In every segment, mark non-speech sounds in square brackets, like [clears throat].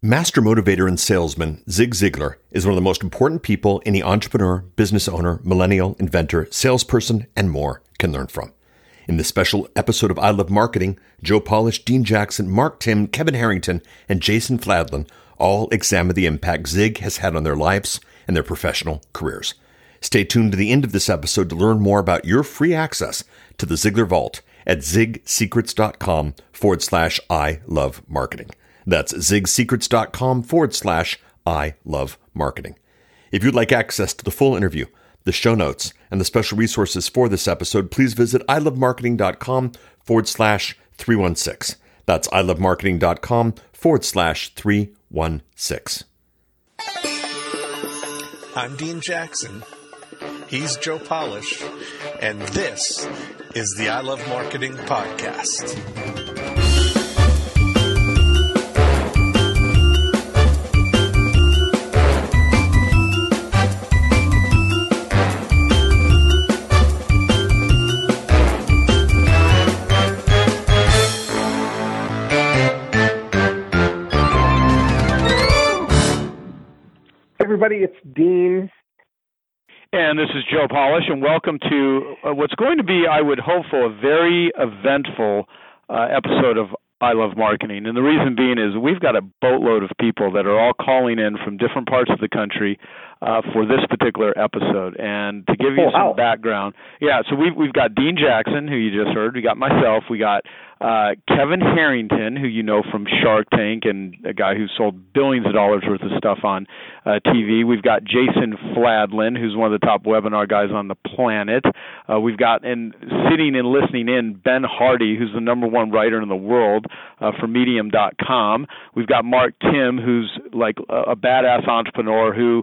Master motivator and salesman Zig Ziglar is one of the most important people any entrepreneur, business owner, millennial, inventor, salesperson, and more can learn from. In this special episode of I Love Marketing, Joe Polish, Dean Jackson, Mark Timm, Kevin Harrington, and Jason Fladlien all examine the impact Zig has had on their lives and their professional careers. Stay tuned to the end of this episode to learn more about your free access to the Ziglar Vault at zigsecrets.com forward slash I love marketing. That's zigsecrets.com forward slash I love marketing. If you'd like access to the full interview, the show notes, and the special resources for this episode, please visit ilovemarketing.com forward slash 316. That's ilovemarketing.com forward slash 316. I'm Dean Jackson. He's Joe Polish. And this is the I Love Marketing Podcast. Everybody. It's Dean. And this is Joe Polish, and welcome to uh, what's going to be, I would hope for, a very eventful uh, episode of I Love Marketing. And the reason being is we've got a boatload of people that are all calling in from different parts of the country uh, for this particular episode. And to give you oh, some wow. background, yeah, so we've we've got Dean Jackson, who you just heard. We got myself. We got uh, Kevin Harrington, who you know from Shark Tank, and a guy who sold billions of dollars worth of stuff on uh, TV. We've got Jason Fladlien, who's one of the top webinar guys on the planet. Uh, we've got and sitting and listening in Ben Hardy, who's the number one writer in the world uh, for Medium.com. We've got Mark Timm, who's like a, a badass entrepreneur who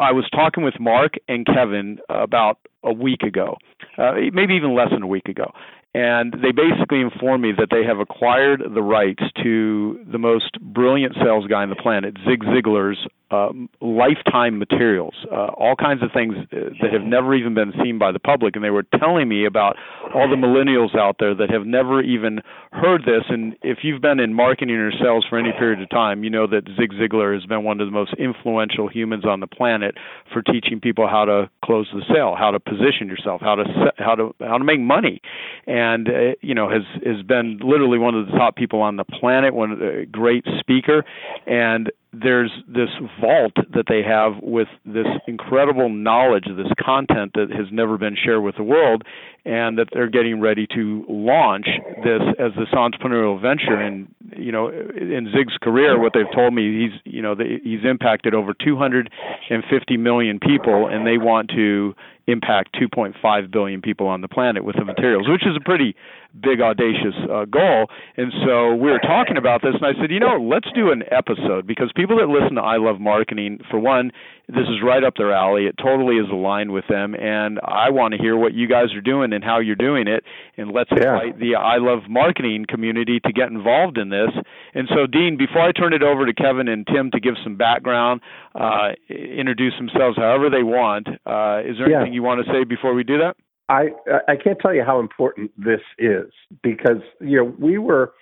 I was talking with Mark and Kevin about a week ago, uh, maybe even less than a week ago. And they basically informed me that they have acquired the rights to the most brilliant sales guy on the planet, Zig Ziglar's um, lifetime materials, uh, all kinds of things uh, that have never even been seen by the public. And they were telling me about all the millennials out there that have never even heard this. And if you've been in marketing or sales for any period of time, you know that Zig Ziglar has been one of the most influential humans on the planet for teaching people how to close the sale, how to position yourself, how to how to how to make money, and uh, you know has has been literally one of the top people on the planet, one of the great speaker, and there's this vault that they have with this incredible knowledge, this content that has never been shared with the world, and that they're getting ready to launch this as this entrepreneurial venture. And you know, in Zig's career, what they've told me, he's you know he's impacted over 250 million people, and they want to impact 2.5 billion people on the planet with the materials, which is a pretty big audacious uh, goal. And so we were talking about this, and I said, you know, let's do an episode because people that listen to I Love Marketing, for one, this is right up their alley. It totally is aligned with them, and I want to hear what you guys are doing and how you're doing it. And let's Yeah. invite the I Love Marketing community to get involved in this. And so, Dean, before I turn it over to Kevin and Timm to give some background, uh, introduce themselves however they want, uh, is there Yeah. anything you want to say before we do that? I I can't tell you how important this is because you know we were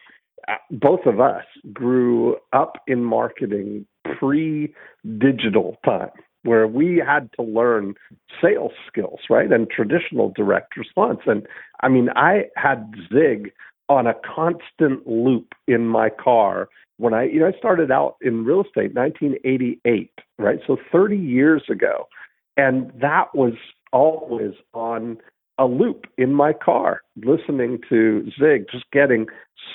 uh, both of us grew up in marketing pre-digital time where we had to learn sales skills right and traditional direct response. And I mean I had Zig on a constant loop in my car when I you know I started out in real estate 1988 right? So 30 years ago. And that was always on a loop in my car, listening to Zig, just getting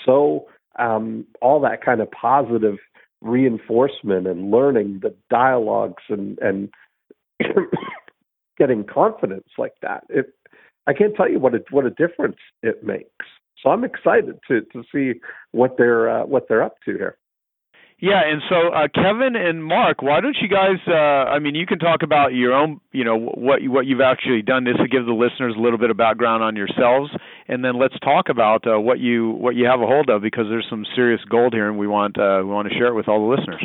so um, all that kind of positive reinforcement and learning the dialogues and and [coughs] getting confidence like that. It, I can't tell you what a what a difference it makes. So I'm excited to to see what they're uh, what they're up to here. Yeah, and so uh, Kevin and Mark, why don't you guys? Uh, I mean, you can talk about your own, you know, what what you've actually done. This to give the listeners a little bit of background on yourselves, and then let's talk about uh, what you what you have a hold of because there's some serious gold here, and we want uh, we want to share it with all the listeners.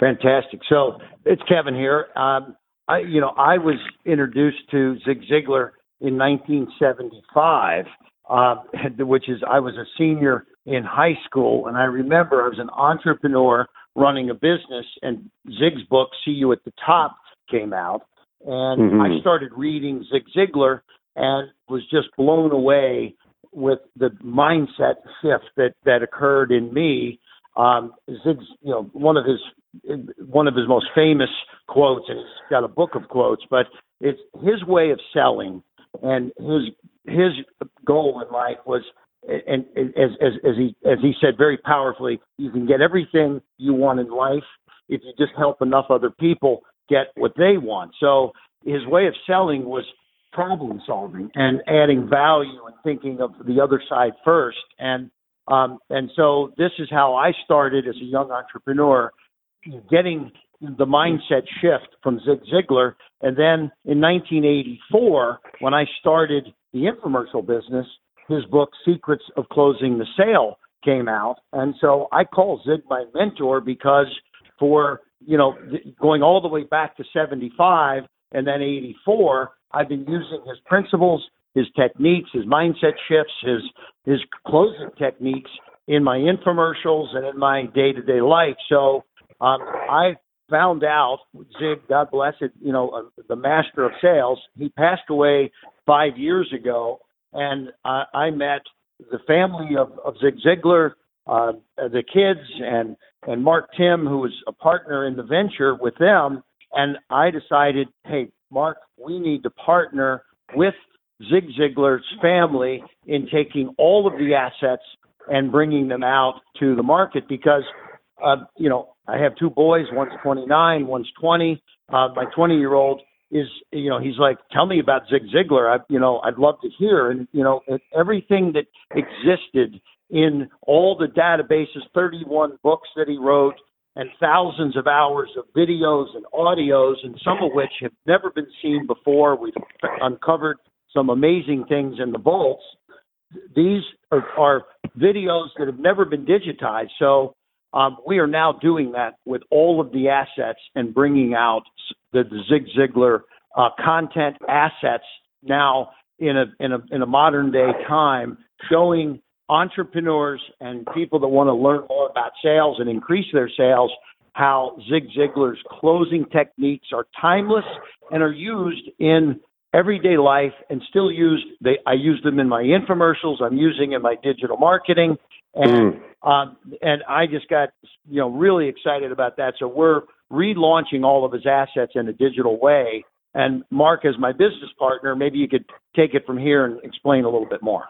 Fantastic. So it's Kevin here. Um, I, you know, I was introduced to Zig Ziglar in 1975, uh, [laughs] which is I was a senior in high school, and I remember I was an entrepreneur running a business. And Zig's book, See You at the Top, came out. And mm-hmm. I started reading Zig Ziglar and was just blown away with the mindset shift that, that occurred in me. Um, Zig's, you know, one of his one of his most famous quotes, and he's got a book of quotes, but it's his way of selling and his his goal in life was and, as, as, as he as he said very powerfully, you can get everything you want in life if you just help enough other people get what they want. So his way of selling was problem solving and adding value and thinking of the other side first. And um, and so this is how I started as a young entrepreneur, getting the mindset shift from Zig Ziglar. And then in 1984, when I started the infomercial business, his book Secrets of Closing the Sale came out, and so I call Zig my mentor because for you know going all the way back to 75 and then 84, I've been using his principles, his techniques, his mindset shifts, his his closing techniques in my infomercials and in my day-to-day life. So um, I found out Zig, God bless it, you know, uh, the master of sales. He passed away five years ago, and I, I met the family of, of Zig Ziglar, uh, the kids, and and Mark Timm, who was a partner in the venture with them. And I decided, hey, Mark, we need to partner with Zig Ziglar's family in taking all of the assets and bringing them out to the market because, uh, you know, I have two boys. One's 29, one's 20. Uh, my 20 year old is you know he's like tell me about Zig Ziglar I you know I'd love to hear and you know everything that existed in all the databases 31 books that he wrote and thousands of hours of videos and audios and some of which have never been seen before. We've uncovered some amazing things in the vaults. These are, are videos that have never been digitized so um, we are now doing that with all of the assets and bringing out the, the Zig Ziglar uh, content assets now in a in a in a modern day time, showing entrepreneurs and people that want to learn more about sales and increase their sales how Zig Ziglar's closing techniques are timeless and are used in everyday life and still used they I use them in my infomercials, I'm using in my digital marketing and mm. um, and I just got you know really excited about that. So we're relaunching all of his assets in a digital way. And Mark, as my business partner, maybe you could take it from here and explain a little bit more.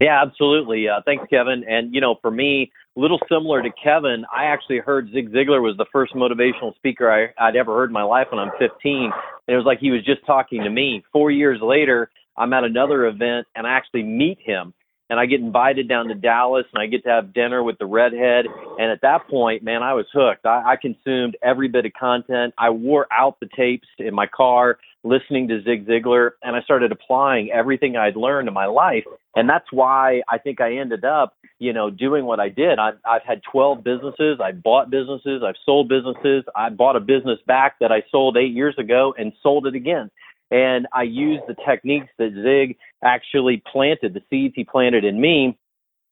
Yeah, absolutely. Uh, thanks, Kevin. And you know, for me, a little similar to Kevin, I actually heard Zig Ziglar was the first motivational speaker I, I'd ever heard in my life when I'm 15, and it was like he was just talking to me. Four years later, I'm at another event and I actually meet him and I get invited down to Dallas and I get to have dinner with the redhead. And at that point, man, I was hooked. I, I consumed every bit of content. I wore out the tapes in my car listening to Zig Ziglar and I started applying everything I'd learned in my life. And that's why I think I ended up, you know, doing what I did. I've, I've had 12 businesses. I bought businesses. I've sold businesses. I bought a business back that I sold eight years ago and sold it again and I used the techniques that Zig actually planted, the seeds he planted in me.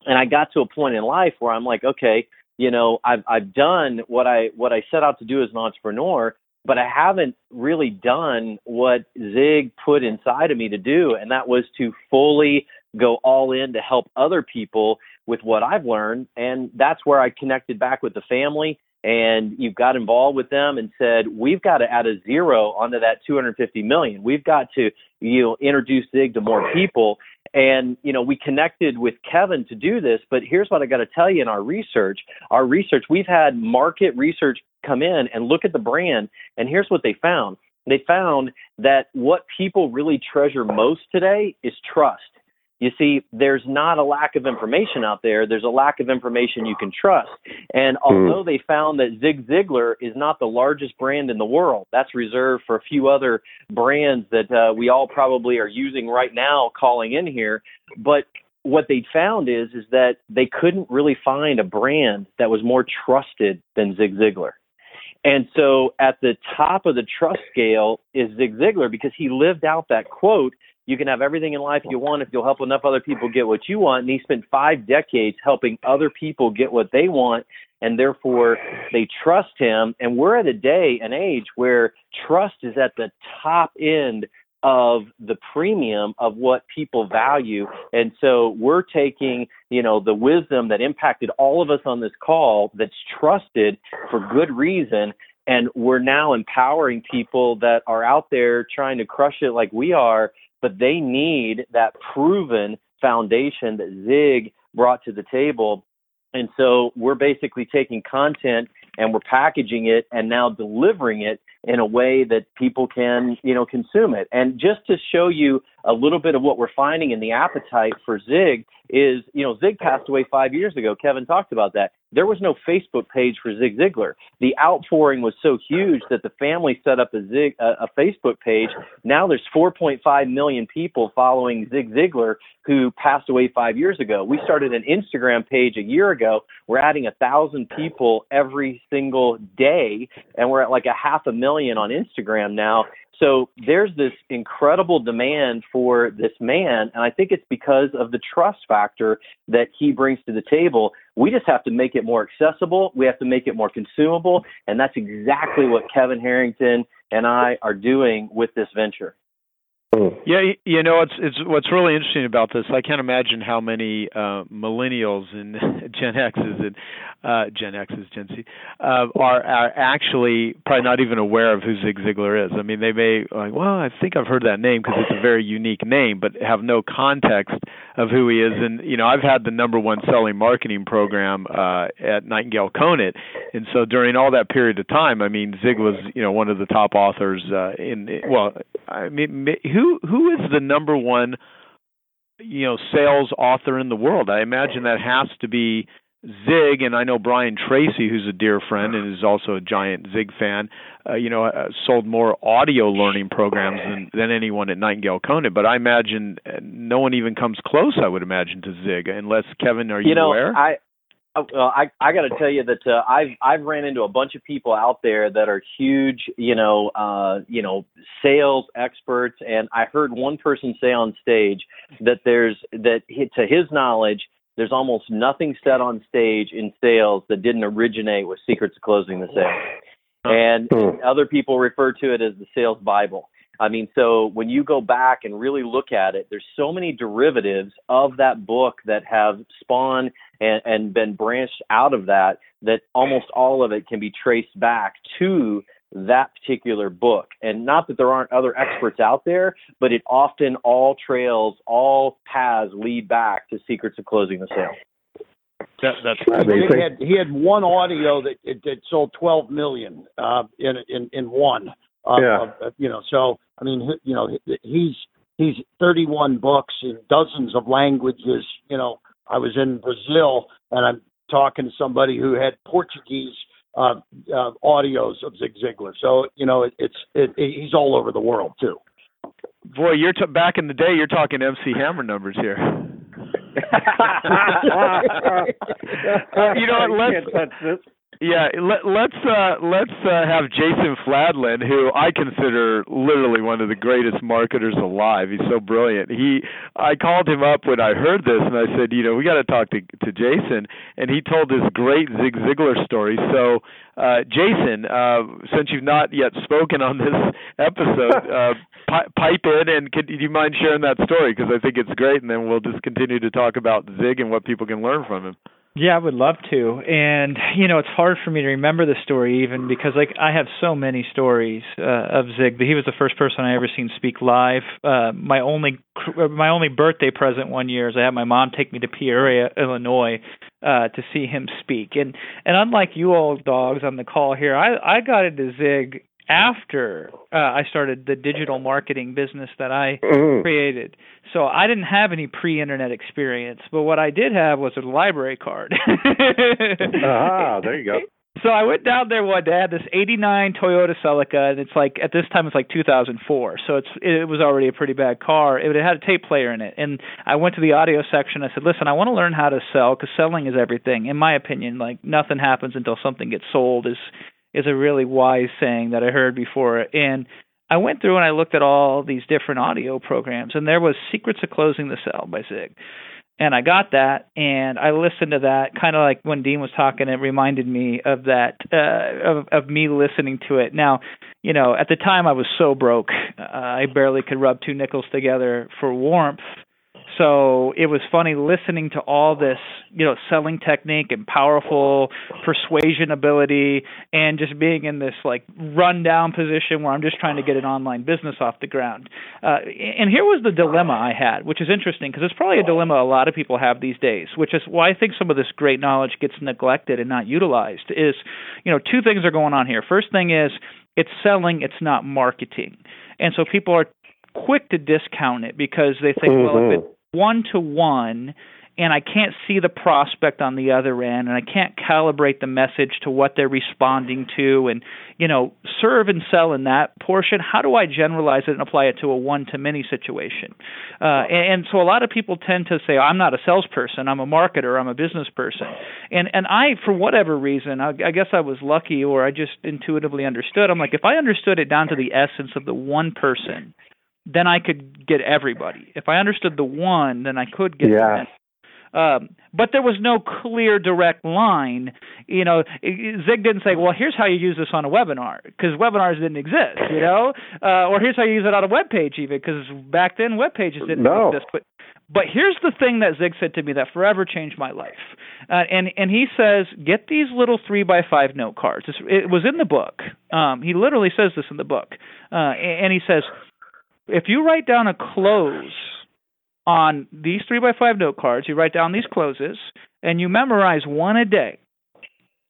And I got to a point in life where I'm like, okay, you know, I've I've done what I what I set out to do as an entrepreneur, but I haven't really done what Zig put inside of me to do, and that was to fully go all in to help other people with what I've learned. And that's where I connected back with the family and you've got involved with them and said we've got to add a zero onto that 250 million we've got to you know introduce zig to more people and you know we connected with kevin to do this but here's what i got to tell you in our research. Our research we've had market research come in and look at the brand and here's what they found. They found that what people really treasure most today is trust you see, there's not a lack of information out there. There's a lack of information you can trust. And hmm. although they found that Zig Ziglar is not the largest brand in the world, that's reserved for a few other brands that uh, we all probably are using right now calling in here. But what they found is is that they couldn't really find a brand that was more trusted than Zig Ziglar. And so at the top of the trust scale is Zig Ziglar because he lived out that quote you can have everything in life you want if you'll help enough other people get what you want. And he spent five decades helping other people get what they want, and therefore they trust him. And we're at a day and age where trust is at the top end of the premium of what people value. And so we're taking, you know, the wisdom that impacted all of us on this call that's trusted for good reason. And we're now empowering people that are out there trying to crush it like we are, but they need that proven foundation that Zig brought to the table. And so we're basically taking content and we're packaging it and now delivering it in a way that people can, you know, consume it. And just to show you a little bit of what we're finding in the appetite for Zig is, you know, Zig passed away five years ago. Kevin talked about that. There was no Facebook page for Zig Ziglar. The outpouring was so huge that the family set up a Zig a, a Facebook page. Now there's 4.5 million people following Zig Ziglar who passed away five years ago. We started an Instagram page a year ago. We're adding a thousand people every single day, and we're at like a half a million on Instagram now. So there's this incredible demand for this man, and I think it's because of the trust factor that he brings to the table. We just have to make it more accessible. We have to make it more consumable, and that's exactly what Kevin Harrington and I are doing with this venture. Yeah, you know, it's it's what's really interesting about this. I can't imagine how many uh, millennials and [laughs] Gen X's and uh, Gen X's, Gen Z uh, are are actually probably not even aware of who Zig Ziglar is. I mean, they may like, well, I think I've heard that name because it's a very unique name, but have no context of who he is. And you know, I've had the number one selling marketing program uh, at Nightingale Conant, and so during all that period of time, I mean, Zig was you know one of the top authors uh, in well, I mean, who who is the number one you know sales author in the world? I imagine that has to be Zig, and I know Brian Tracy, who's a dear friend and is also a giant Zig fan. Uh, you know, uh, sold more audio learning programs than than anyone at Nightingale Conant. But I imagine uh, no one even comes close. I would imagine to Zig, unless Kevin, are you, you know, aware? I Oh, well, I I got to tell you that uh, I've I've ran into a bunch of people out there that are huge, you know, uh, you know, sales experts, and I heard one person say on stage that there's that to his knowledge, there's almost nothing said on stage in sales that didn't originate with Secrets of Closing the Sale, and hmm. other people refer to it as the sales Bible. I mean, so when you go back and really look at it, there's so many derivatives of that book that have spawned and, and been branched out of that that almost all of it can be traced back to that particular book. And not that there aren't other experts out there, but it often all trails, all paths lead back to secrets of closing the sale. That, that's he had he had one audio that it, it sold 12 million uh, in in in one. Uh, yeah. Uh, you know, so I mean, you know, he's he's 31 books in dozens of languages. You know, I was in Brazil and I'm talking to somebody who had Portuguese uh, uh, audios of Zig Ziglar. So you know, it, it's it, it, he's all over the world too. Boy, you're t- back in the day. You're talking MC Hammer numbers here. [laughs] [laughs] you know, let's yeah, let, let's uh, let's uh, have Jason Fladlien, who I consider literally one of the greatest marketers alive. He's so brilliant. He, I called him up when I heard this, and I said, you know, we got to talk to to Jason, and he told this great Zig Ziglar story. So, uh, Jason, uh, since you've not yet spoken on this episode, [laughs] uh, pi- pipe in, and could do you mind sharing that story? Because I think it's great, and then we'll just continue to talk about Zig and what people can learn from him. Yeah, I would love to. And you know, it's hard for me to remember the story even because like I have so many stories uh, of Zig. He was the first person I ever seen speak live. Uh, my only uh, my only birthday present one year is I had my mom take me to Peoria, Illinois, uh, to see him speak. And and unlike you old dogs on the call here, I I got into Zig after uh, I started the digital marketing business that I mm-hmm. created. So I didn't have any pre-internet experience, but what I did have was a library card. [laughs] ah, there you go. So I went down there one day. I had this '89 Toyota Celica, and it's like at this time it's like 2004, so it's it was already a pretty bad car. It had a tape player in it, and I went to the audio section. I said, "Listen, I want to learn how to sell because selling is everything. In my opinion, like nothing happens until something gets sold. Is is a really wise saying that I heard before. And I went through and I looked at all these different audio programs, and there was Secrets of Closing the Sale by Zig. And I got that, and I listened to that, kind of like when Dean was talking. It reminded me of that, uh, of of me listening to it. Now, you know, at the time I was so broke, uh, I barely could rub two nickels together for warmth so it was funny listening to all this, you know, selling technique and powerful persuasion ability and just being in this like rundown position where I'm just trying to get an online business off the ground. Uh, and here was the dilemma I had, which is interesting because it's probably a dilemma a lot of people have these days, which is why I think some of this great knowledge gets neglected and not utilized is, you know, two things are going on here. First thing is it's selling, it's not marketing. And so people are quick to discount it because they think, mm-hmm. well, if it one to one and I can't see the prospect on the other end and I can't calibrate the message to what they're responding to and you know serve and sell in that portion. How do I generalize it and apply it to a one to many situation? Uh, and, and so a lot of people tend to say I'm not a salesperson I'm a marketer I'm a business person. And and I for whatever reason I, I guess I was lucky or I just intuitively understood. I'm like if I understood it down to the essence of the one person then I could get everybody. If I understood the one, then I could get yeah. Um, but there was no clear, direct line. You know, Zig didn't say, "Well, here's how you use this on a webinar," because webinars didn't exist. You know, uh, or here's how you use it on a web page, even because back then web pages didn't no. exist. But but here's the thing that Zig said to me that forever changed my life, uh, and and he says, "Get these little three by five note cards." It's, it was in the book. Um, he literally says this in the book, uh, and he says if you write down a close on these three by five note cards, you write down these closes, and you memorize one a day.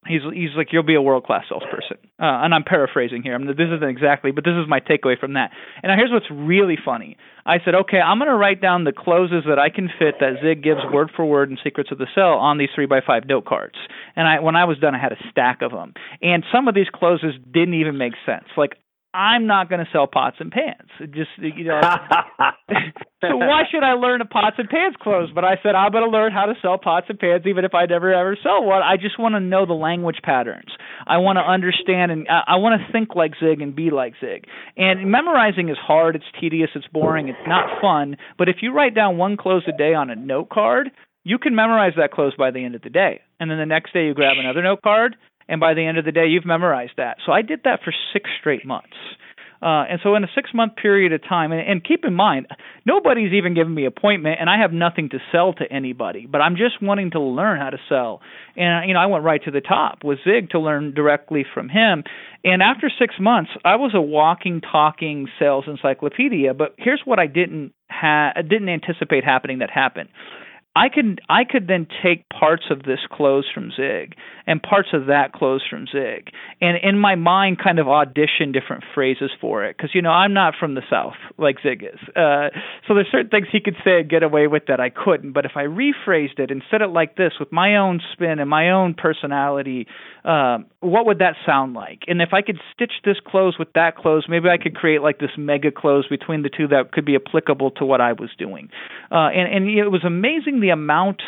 He's he's like you'll be a world class salesperson, uh, and I'm paraphrasing here. I mean, this isn't exactly, but this is my takeaway from that. And now here's what's really funny. I said, okay, I'm going to write down the closes that I can fit that Zig gives word for word in Secrets of the Sale on these three by five note cards. And I, when I was done, I had a stack of them. And some of these closes didn't even make sense. Like I'm not going to sell pots and pans. just you know. [laughs] so why should I learn a pots and pans close? But I said I'm going to learn how to sell pots and pans, even if I never ever sell one. I just want to know the language patterns. I want to understand and uh, I, I want to think like Zig and be like Zig. And memorizing is hard. It's tedious. It's boring. It's not fun. But if you write down one close a day on a note card, you can memorize that close by the end of the day. And then the next day you grab another note card and by the end of the day you've memorized that. So I did that for six straight months. Uh, and so in a six month period of time, and, and keep in mind, nobody's even given me appointment, and I have nothing to sell to anybody. But I'm just wanting to learn how to sell, and you know I went right to the top with Zig to learn directly from him. And after six months, I was a walking, talking sales encyclopedia. But here's what I didn't ha- didn't anticipate happening that happened. I could I could then take parts of this close from Zig and parts of that close from Zig, and in my mind, kind of audition different phrases for it because you know I'm not from the South like Zig is, uh, so there's certain things he could say and get away with that I couldn't. But if I rephrased it and said it like this with my own spin and my own personality, um, what would that sound like? And if I could stitch this close with that close, maybe I could create like this mega close between the two that could be applicable to what I was doing. Uh, and and it was amazing the amount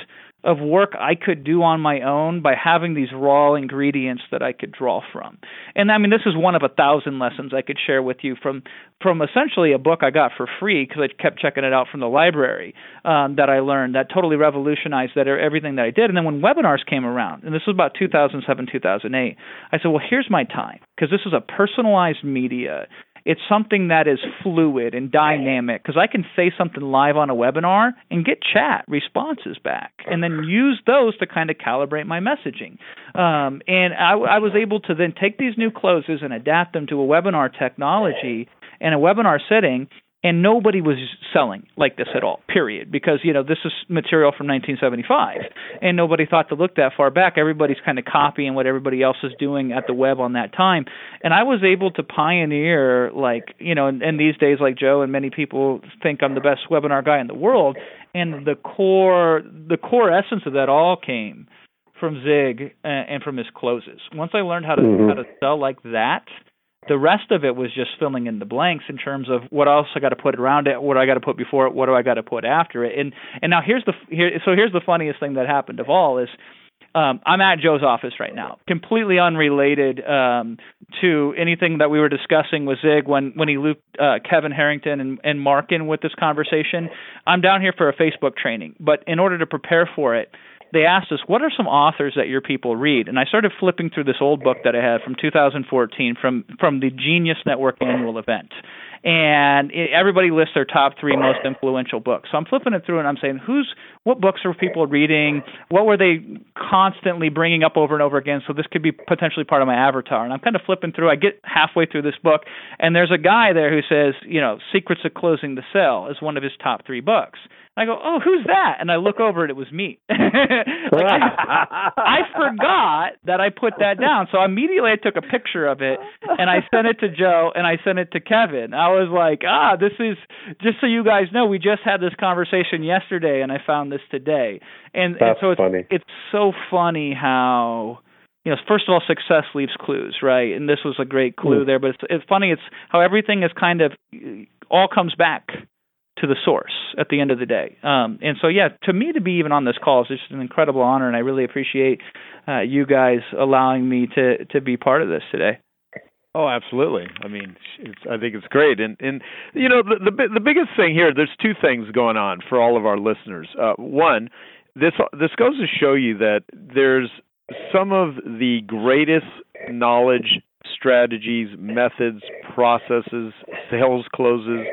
of work I could do on my own by having these raw ingredients that I could draw from. And I mean, this is one of a thousand lessons I could share with you from from essentially a book I got for free because I kept checking it out from the library um, that I learned that totally revolutionized that everything that I did. And then when webinars came around, and this was about 2007, 2008, I said, well, here's my time because this is a personalized media it's something that is fluid and dynamic because I can say something live on a webinar and get chat responses back and then use those to kind of calibrate my messaging. Um, and I, I was able to then take these new closes and adapt them to a webinar technology and a webinar setting and nobody was selling like this at all period because you know this is material from 1975 and nobody thought to look that far back. Everybody's kind of copying what everybody else is doing at the web on that time. And i was able to pioneer like you know and, and these days like joe and many people think i'm the best webinar guy in the world. And the core the core essence of that all came from zig and, and from his closes. Once i learned how to mm-hmm. how to sell like that the rest of it was just filling in the blanks in terms of what else I got to put around it, what I got to put before it, what do I got to put after it. And and now here's the here so here's the funniest thing that happened of all is Um, I'm at Joe's office right now, completely unrelated um, to anything that we were discussing with Zig when when he looped uh, Kevin Harrington and, and Mark in with this conversation. I'm down here for a Facebook training, but in order to prepare for it, they asked us, "What are some authors that your people read?" And I started flipping through this old book that I had from 2014 from from the Genius Network annual event, and it, everybody lists their top three most influential books. So I'm flipping it through and I'm saying, who's what books are people reading? What were they constantly bringing up over and over again? So this could be potentially part of my avatar. And I'm kind of flipping through. I get halfway through this book, and there's a guy there who says, you know, Secrets of Closing the Sale is one of his top three books. I go, oh, who's that? And I look over and it was me. [laughs] like, I, I forgot that I put that down. So immediately I took a picture of it and I sent it to Joe and I sent it to Kevin. I was like, ah, this is just so you guys know, we just had this conversation yesterday and I found this today. And, That's and so it's, funny. it's so funny how you know, first of all, success leaves clues, right? And this was a great clue Mm. there. But it's, it's funny. It's how everything is kind of all comes back to the source at the end of the day. Um, and so, yeah, to me to be even on this call is just an incredible honor, and I really appreciate uh, you guys allowing me to to be part of this today. Oh, absolutely. I mean, I think it's great, and and you know the the, the biggest thing here. There's two things going on for all of our listeners. Uh, one, this this goes to show you that there's some of the greatest knowledge, strategies, methods, processes, sales closes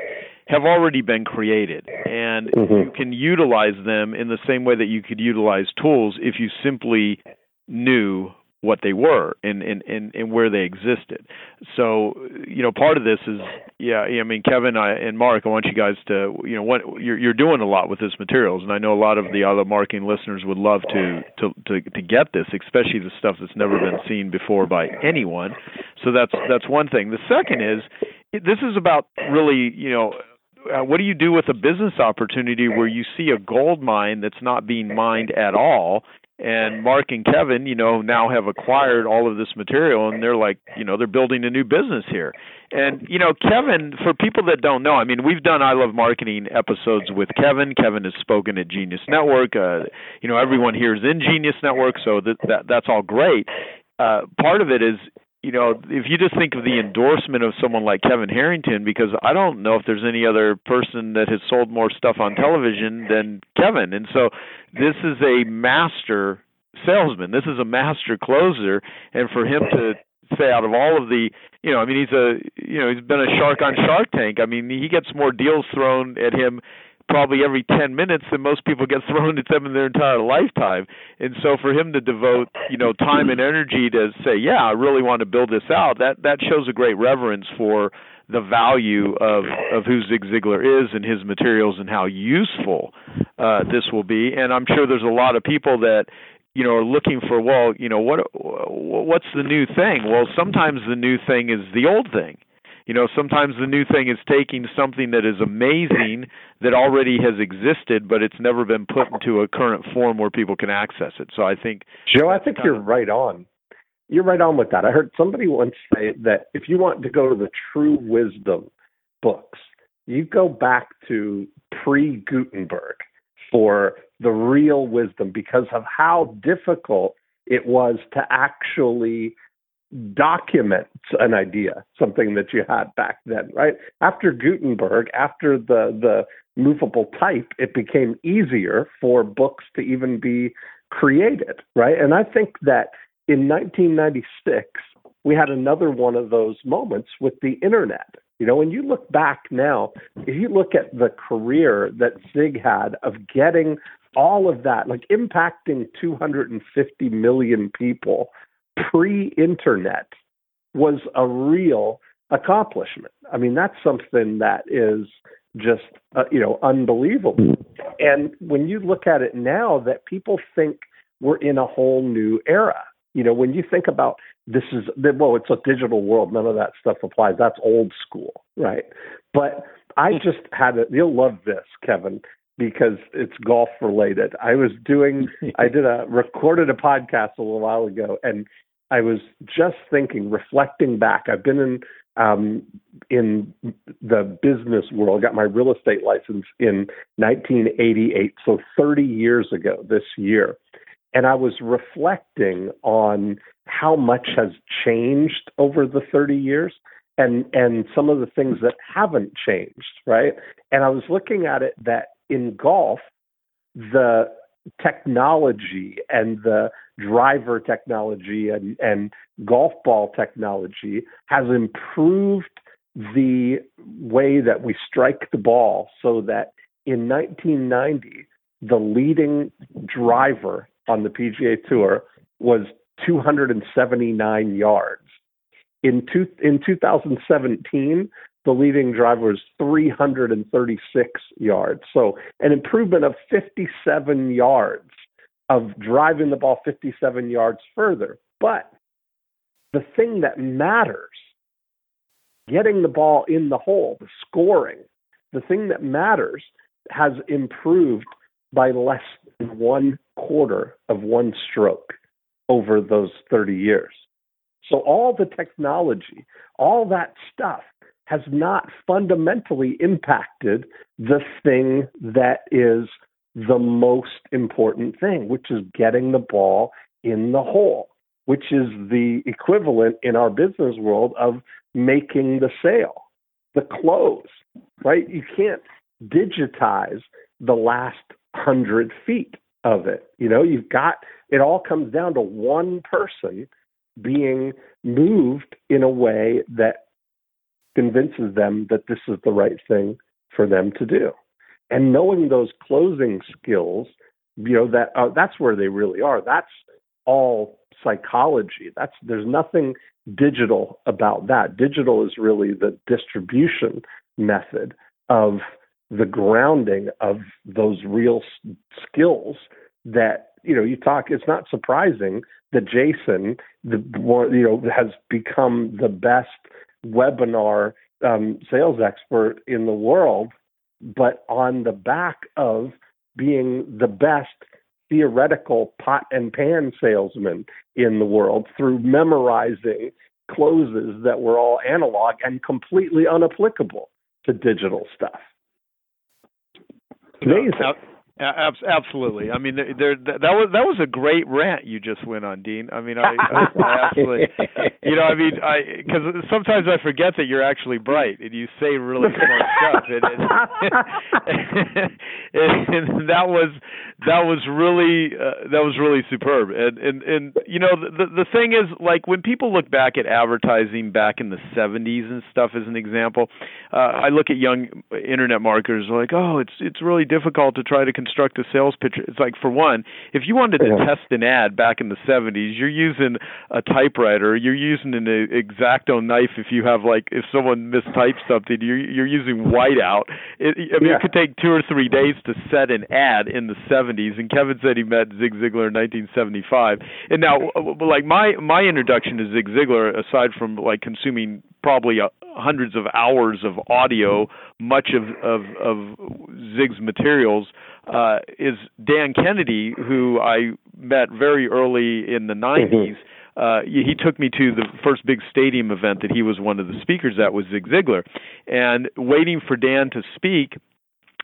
have already been created, and Mhm. you can utilize them in the same way that you could utilize tools if you simply knew what they were and, and, and, and where they existed. So, you know, part of this is, yeah, I mean, Kevin I, and Mark, I want you guys to, you know, what you're, you're doing a lot with this materials, and I know a lot of the other marketing listeners would love to, to, to, to get this, especially the stuff that's never been seen before by anyone. So that's, that's one thing. The second is, this is about really, you know, uh, what do you do with a business opportunity where you see a gold mine that's not being mined at all? And Mark and Kevin, you know, now have acquired all of this material, and they're like, you know, they're building a new business here. And you know, Kevin, for people that don't know, I mean, we've done I Love Marketing episodes with Kevin. Kevin has spoken at Genius Network. Uh, you know, everyone here is in Genius Network, so that, that that's all great. Uh, part of it is you know, if you just think of the endorsement of someone like Kevin Harrington, because I don't know if there's any other person that has sold more stuff on television than Kevin. And so this is a master salesman. This is a master closer. And for him to say out of all of the you know, I mean he's a you know, he's been a shark on Shark Tank. I mean he gets more deals thrown at him probably every 10 minutes than most people get [laughs] thrown at them in their entire lifetime. And so for him to devote, you know, time and energy to say, yeah, I really want to build this out, that that shows a great reverence for the value of of who Zig Ziglar is and his materials and how useful uh this will be. And I'm sure there's a lot of people that you know are looking for well, you know, what what's the new thing? Well, sometimes the new thing is the old thing you know sometimes the new thing is taking something that is amazing that already has existed but it's never been put into a current form where people can access it so i think Joe, I think you're right on. You're right on with that. I heard somebody once say that if you want to go to the true wisdom books, you go back to pre Gutenberg for the real wisdom because of how difficult it was to actually document an idea, something that you had back then, right? After Gutenberg, after the the movable type, it became easier for books to even be created, right? And I think that in 1996 we had another one of those moments with the internet. You know, when you look back now, if you look at the career that Zig had of getting all of that, like impacting 250 million people pre-internet was a real accomplishment. I mean, that's something that is just uh, you know unbelievable. And when you look at it now, that people think we're in a whole new era. You know, when you think about this is well, it's a digital world. None of that stuff applies. That's old school, right? But I just had it. You'll love this, Kevin because it's golf related. I was doing, [laughs] I did a recorded a podcast a little while ago, and I was just thinking, reflecting back. I've been in um, in the business world. Got my real estate license in 1988, so 30 years ago this year. and I was reflecting on how much has changed over the 30 years and and some of the things that haven't changed, right? And I was looking at it that in golf, the technology and the driver technology and, and golf ball technology has improved the way that we strike the ball so that in 1990 the leading driver on the PGA Tour was 279 yards. In, two, in 2017, the leading driver was 336 yards. So an improvement of 57 yards of driving the ball 57 yards further. But the thing that matters, getting the ball in the hole, the scoring, the thing that matters has improved by less than one quarter of one stroke over those 30 years. So all the technology, all that stuff has not fundamentally impacted the thing that is the most important thing, which is getting the ball in the hole, which is the equivalent in our business world of making the sale, the close, right? You can't digitize the last hundred feet of it. You know, you've got it all comes down to one person being moved in a way that convinces them that this is the right thing for them to do. And knowing those closing skills, you know that uh, that's where they really are. That's all psychology. That's there's nothing digital about that. Digital is really the distribution method of the grounding of those real s- skills that you know you talk it's not surprising that Jason the you know has become the best webinar um, sales expert in the world but on the back of being the best theoretical pot and pan salesman in the world through memorizing closes that were all analog and completely unapplicable to digital stuff. Amazing. Absolutely. I mean, there, that was that was a great rant you just went on, Dean. I mean, I, I, I [laughs] absolutely, you know, I mean, I because sometimes I forget that you're actually bright and you say really smart stuff, and, and, [laughs] and, and that was that was really uh, that was really superb. And and and you know, the the thing is, like when people look back at advertising back in the '70s and stuff, as an example, uh, I look at young internet marketers like, oh, it's it's really difficult to try to construct a sales pitch. It's like for one, if you wanted to yeah. test an ad back in the 70s, you're using a typewriter, you're using an exacto knife if you have like if someone mistypes something, you're you're using whiteout. It, I mean, yeah. it could take two or three days to set an ad in the 70s. And Kevin said he met Zig Ziglar in 1975. And now, like my my introduction to Zig Ziglar, aside from like consuming probably uh, hundreds of hours of audio, much of of, of Zig's materials uh, is Dan Kennedy, who I met very early in the 90s. Mm-hmm. Uh, he took me to the first big stadium event that he was one of the speakers at was Zig Ziglar, and waiting for Dan to speak,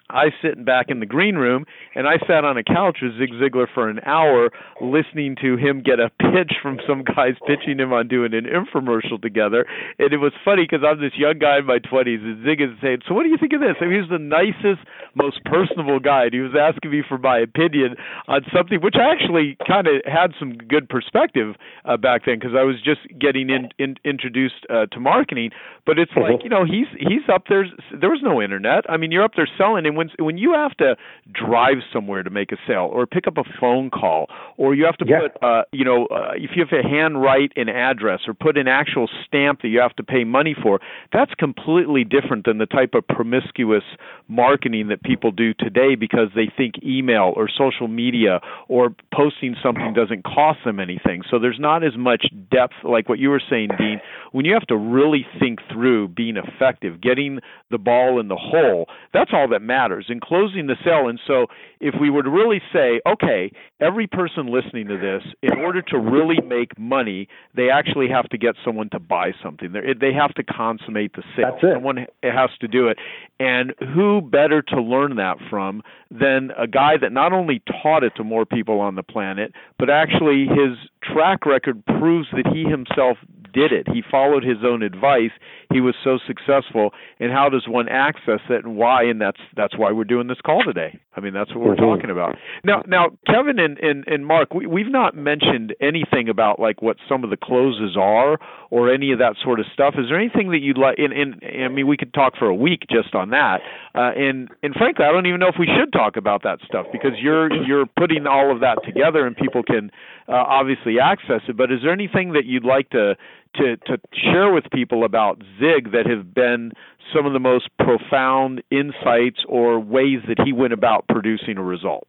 I sit back in the green room and I sat on a couch with Zig Ziglar for an hour listening to him get a pitch from some guys pitching him on doing an infomercial together. And it was funny because I'm this young guy in my 20s and Zig is saying, So what do you think of this? Mean, he was the nicest, most personable guy. And he was asking me for my opinion on something which I actually kind of had some good perspective uh, back then because I was just getting in, in, introduced uh, to marketing. But it's like, you know, he's he's up there. There was no internet. I mean, you're up there selling. And when when you have to drive somewhere to make a sale or pick up a phone call or you have to yeah. put uh, you know uh, if you have to handwrite an address or put an actual stamp that you have to pay money for, that's completely different than the type of promiscuous marketing that people do today because they think email or social media or posting something doesn't cost them anything. So there's not as much depth like what you were saying, Dean. When you have to really think through being effective, getting the ball in the hole, that's all that matters matters in closing the sale. And so, if we were to really say, okay, every person listening to this, in order to really make money, they actually have to get someone to buy something. They have to consummate the sale. That's it. Someone has to do it. And who better to learn that from than a guy that not only taught it to more people on the planet, but actually his track record proves that he himself did it. He followed his own advice. He was so successful. And how does one access it and why? And that's that's why we're doing this call today. I mean, that's what we're mm-hmm. talking about. Now, now, Kevin and and, and Mark, we, we've not mentioned anything about like what some of the closes are or any of that sort of stuff. Is there anything that you'd like? And, and I mean, we could talk for a week just on that. Uh, and and frankly, I don't even know if we should talk about that stuff because you're you're putting all of that together and people can uh, obviously access it. But is there anything that you'd like to to to share with people about Zig that have been some of the most profound insights or ways that he went about producing a result?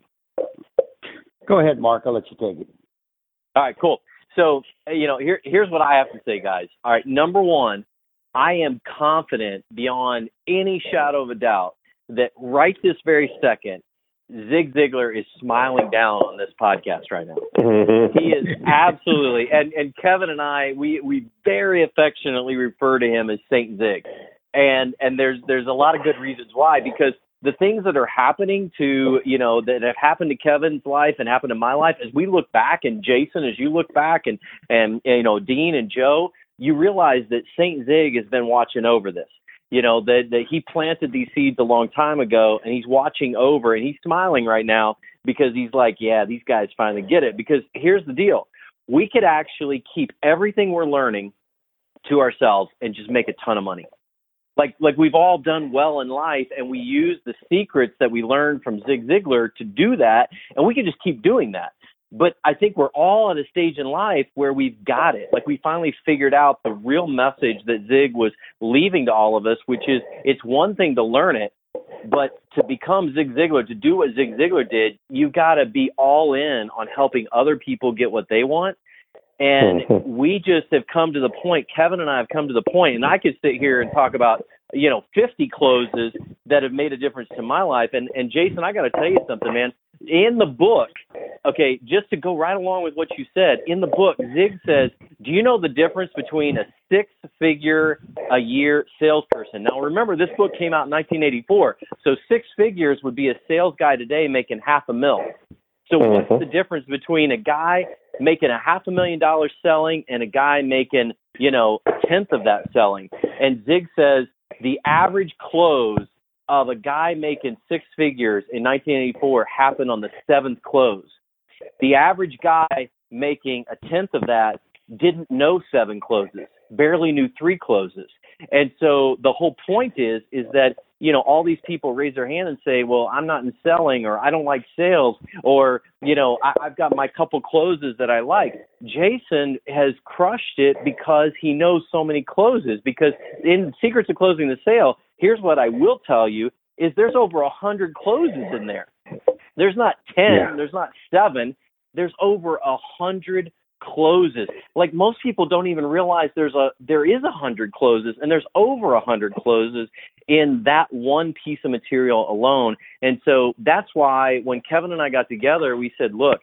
Go ahead, Mark. I'll let you take it. All right, cool. So, you know, here here's what I have to say, guys. All right, number one, I am confident beyond any shadow of a doubt that right this very second, Zig Ziglar is smiling down on this podcast right now. [laughs] He is absolutely, and and Kevin and I, we we very affectionately refer to him as Saint Zig, and and there's there's a lot of good reasons why because the things that are happening to you know that have happened to Kevin's life and happened to my life as we look back and Jason as you look back and and you know Dean and Joe you realize that Saint Zig has been watching over this you know that that he planted these seeds a long time ago and he's watching over and he's smiling right now because he's like yeah these guys finally get it. Because here's the deal. We could actually keep everything we're learning to ourselves and just make a ton of money. Like like we've all done well in life and we use the secrets that we learned from Zig Ziglar to do that and we can just keep doing that but I think we're all at a stage in life where we've got it. Like we finally figured out the real message that Zig was leaving to all of us, which is it's one thing to learn it, but to become Zig Ziglar, to do what Zig Ziglar did, you've got to be all in on helping other people get what they want. And mm-hmm. we just have come to the point, Kevin and I have come to the point, and I could sit here and talk about, you know, 50 closes that have made a difference to my life. And, and Jason, I got to tell you something, man in the book, okay, just to go right along with what you said, in the book, Zig says, Do you know the difference between a six figure a year salesperson? Now, remember, this book came out in 1984. So six figures would be a sales guy today making half a mil. So, what's mm-hmm. the difference between a guy making a half a million dollars selling and a guy making, you know, a tenth of that selling? And Zig says the average close of a guy making six figures in 1984 happened on the seventh close. The average guy making a tenth of that didn't know seven closes, barely knew three closes. And so the whole point is is that you know all these people raise their hand and say, "Well, I'm not in selling," or "I don't like sales," or you know, I, "I've got my couple closes that I like." Jason has crushed it because he knows so many closes. Because in Secrets of Closing the Sale, here's what I will tell you: is there's over a hundred closes in there. There's not ten. Yeah. There's not seven. There's over a hundred closes. Like most people don't even realize there's a there is a hundred closes and there's over a hundred closes in that one piece of material alone. And so that's why when Kevin and I got together, we said, look,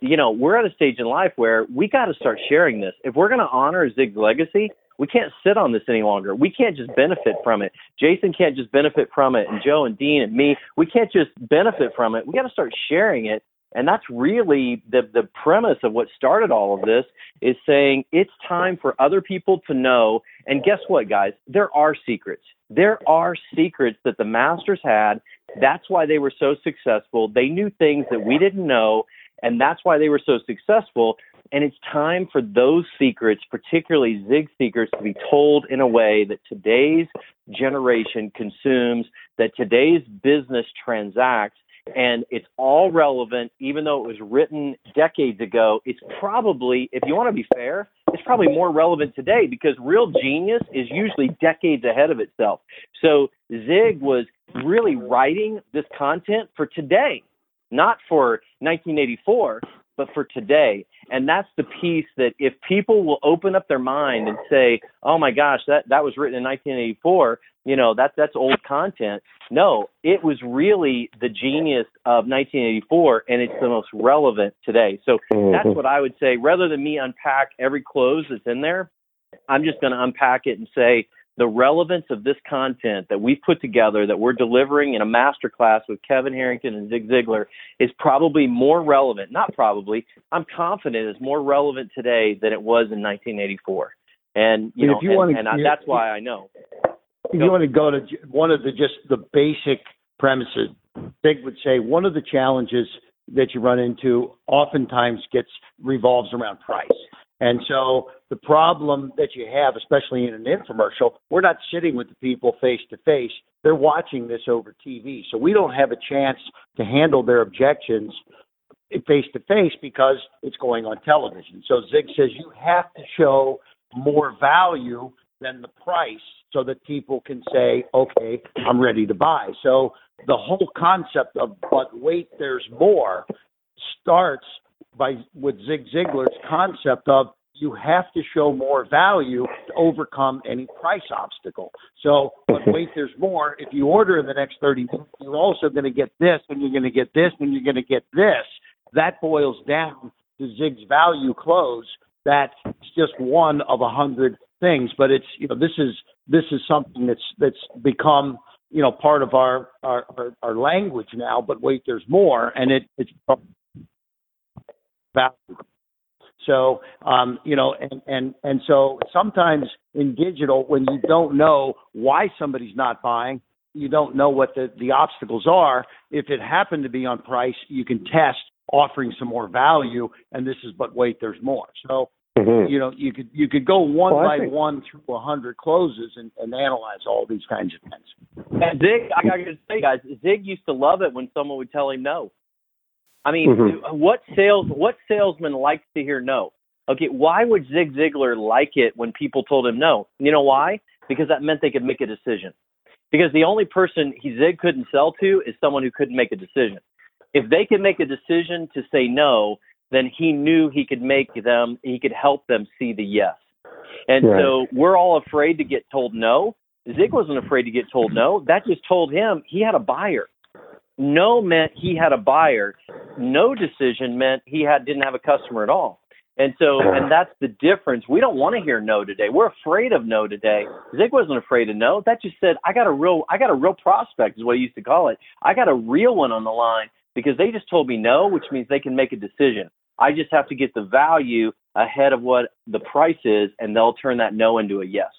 you know, we're at a stage in life where we got to start sharing this. If we're going to honor Zig's legacy, we can't sit on this any longer. We can't just benefit from it. Jason can't just benefit from it, and Joe and Dean and me, we can't just benefit from it. We got to start sharing it and that's really the, the premise of what started all of this is saying it's time for other people to know. And guess what, guys? There are secrets. There are secrets that the masters had. That's why they were so successful. They knew things that we didn't know, and that's why they were so successful. And it's time for those secrets, particularly Zig secrets, to be told in a way that today's generation consumes, that today's business transacts, and it's all relevant, even though it was written decades ago. It's probably, if you want to be fair, it's probably more relevant today because real genius is usually decades ahead of itself. So Zig was really writing this content for today, not for 1984. But for today. And that's the piece that if people will open up their mind and say, "Oh my gosh, that that was written in 1984," you know, that that's old content. No, it was really the genius of 1984 and it's the most relevant today. So mm-hmm. that's what I would say rather than me unpack every close that's in there, I'm just going to unpack it and say the relevance of this content that we've put together that we're delivering in a master class with Kevin Harrington and Zig Ziglar is probably more relevant. Not probably, I'm confident is more relevant today than it was in 1984. And you know, you and, want to, and I, that's why I know. If you want to go to one of the just the basic premises, Zig would say one of the challenges that you run into oftentimes gets revolves around price. And so the problem that you have, especially in an infomercial, we're not sitting with the people face to face. They're watching this over TV. So we don't have a chance to handle their objections face to face because it's going on television. So Zig says you have to show more value than the price so that people can say, okay, I'm ready to buy. So the whole concept of but wait, there's more starts by with Zig Ziglar's concept of you have to show more value to overcome any price obstacle. So, but wait, there's more. If you order in the next 30 minutes, you're also going to get this, and you're going to get this, and you're going to get this. That boils down to Zig's value close. That's just one of a hundred things, but it's you know this is this is something that's that's become you know part of our our, our, our language now. But wait, there's more, and it it's value. So, um, you know, and, and, and so sometimes in digital, when you don't know why somebody's not buying, you don't know what the, the obstacles are. If it happened to be on price, you can test offering some more value. And this is, but wait, there's more. So, mm-hmm. you know, you could, you could go one well, by think... one through a hundred closes and, and analyze all these kinds of things. And Zig, I got to say, guys, Zig used to love it when someone would tell him no. I mean, mm-hmm. what sales what salesman likes to hear no? Okay, why would Zig Ziglar like it when people told him no? You know why? Because that meant they could make a decision. Because the only person he Zig couldn't sell to is someone who couldn't make a decision. If they could make a decision to say no, then he knew he could make them he could help them see the yes. And right. so we're all afraid to get told no. Zig wasn't afraid to get told no. That just told him he had a buyer. No meant he had a buyer. No decision meant he had didn't have a customer at all. And so, and that's the difference. We don't want to hear no today. We're afraid of no today. Zig wasn't afraid of no. That just said, I got a real, I got a real prospect is what he used to call it. I got a real one on the line because they just told me no, which means they can make a decision. I just have to get the value ahead of what the price is, and they'll turn that no into a yes.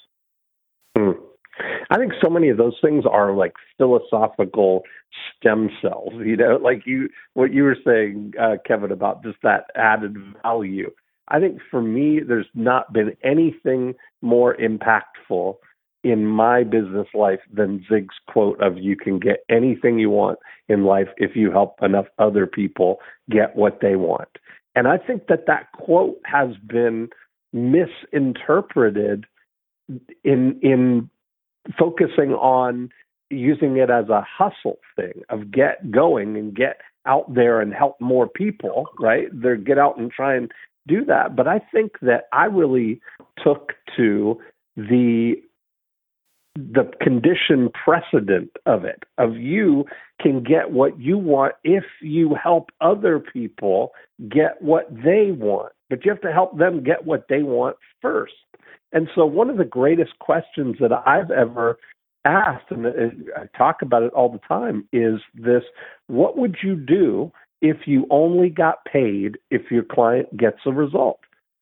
Hmm. I think so many of those things are like philosophical stem cells. You know, like you what you were saying, uh, Kevin, about just that added value. I think for me, there's not been anything more impactful in my business life than Zig's quote of "You can get anything you want in life if you help enough other people get what they want." And I think that that quote has been misinterpreted in in focusing on using it as a hustle thing of get going and get out there and help more people, right? They get out and try and do that. But I think that I really took to the the condition precedent of it of you can get what you want if you help other people get what they want but you have to help them get what they want first and so, one of the greatest questions that I've ever asked, and uh, I talk about it all the time, is this what would you do if you only got paid if your client gets a result?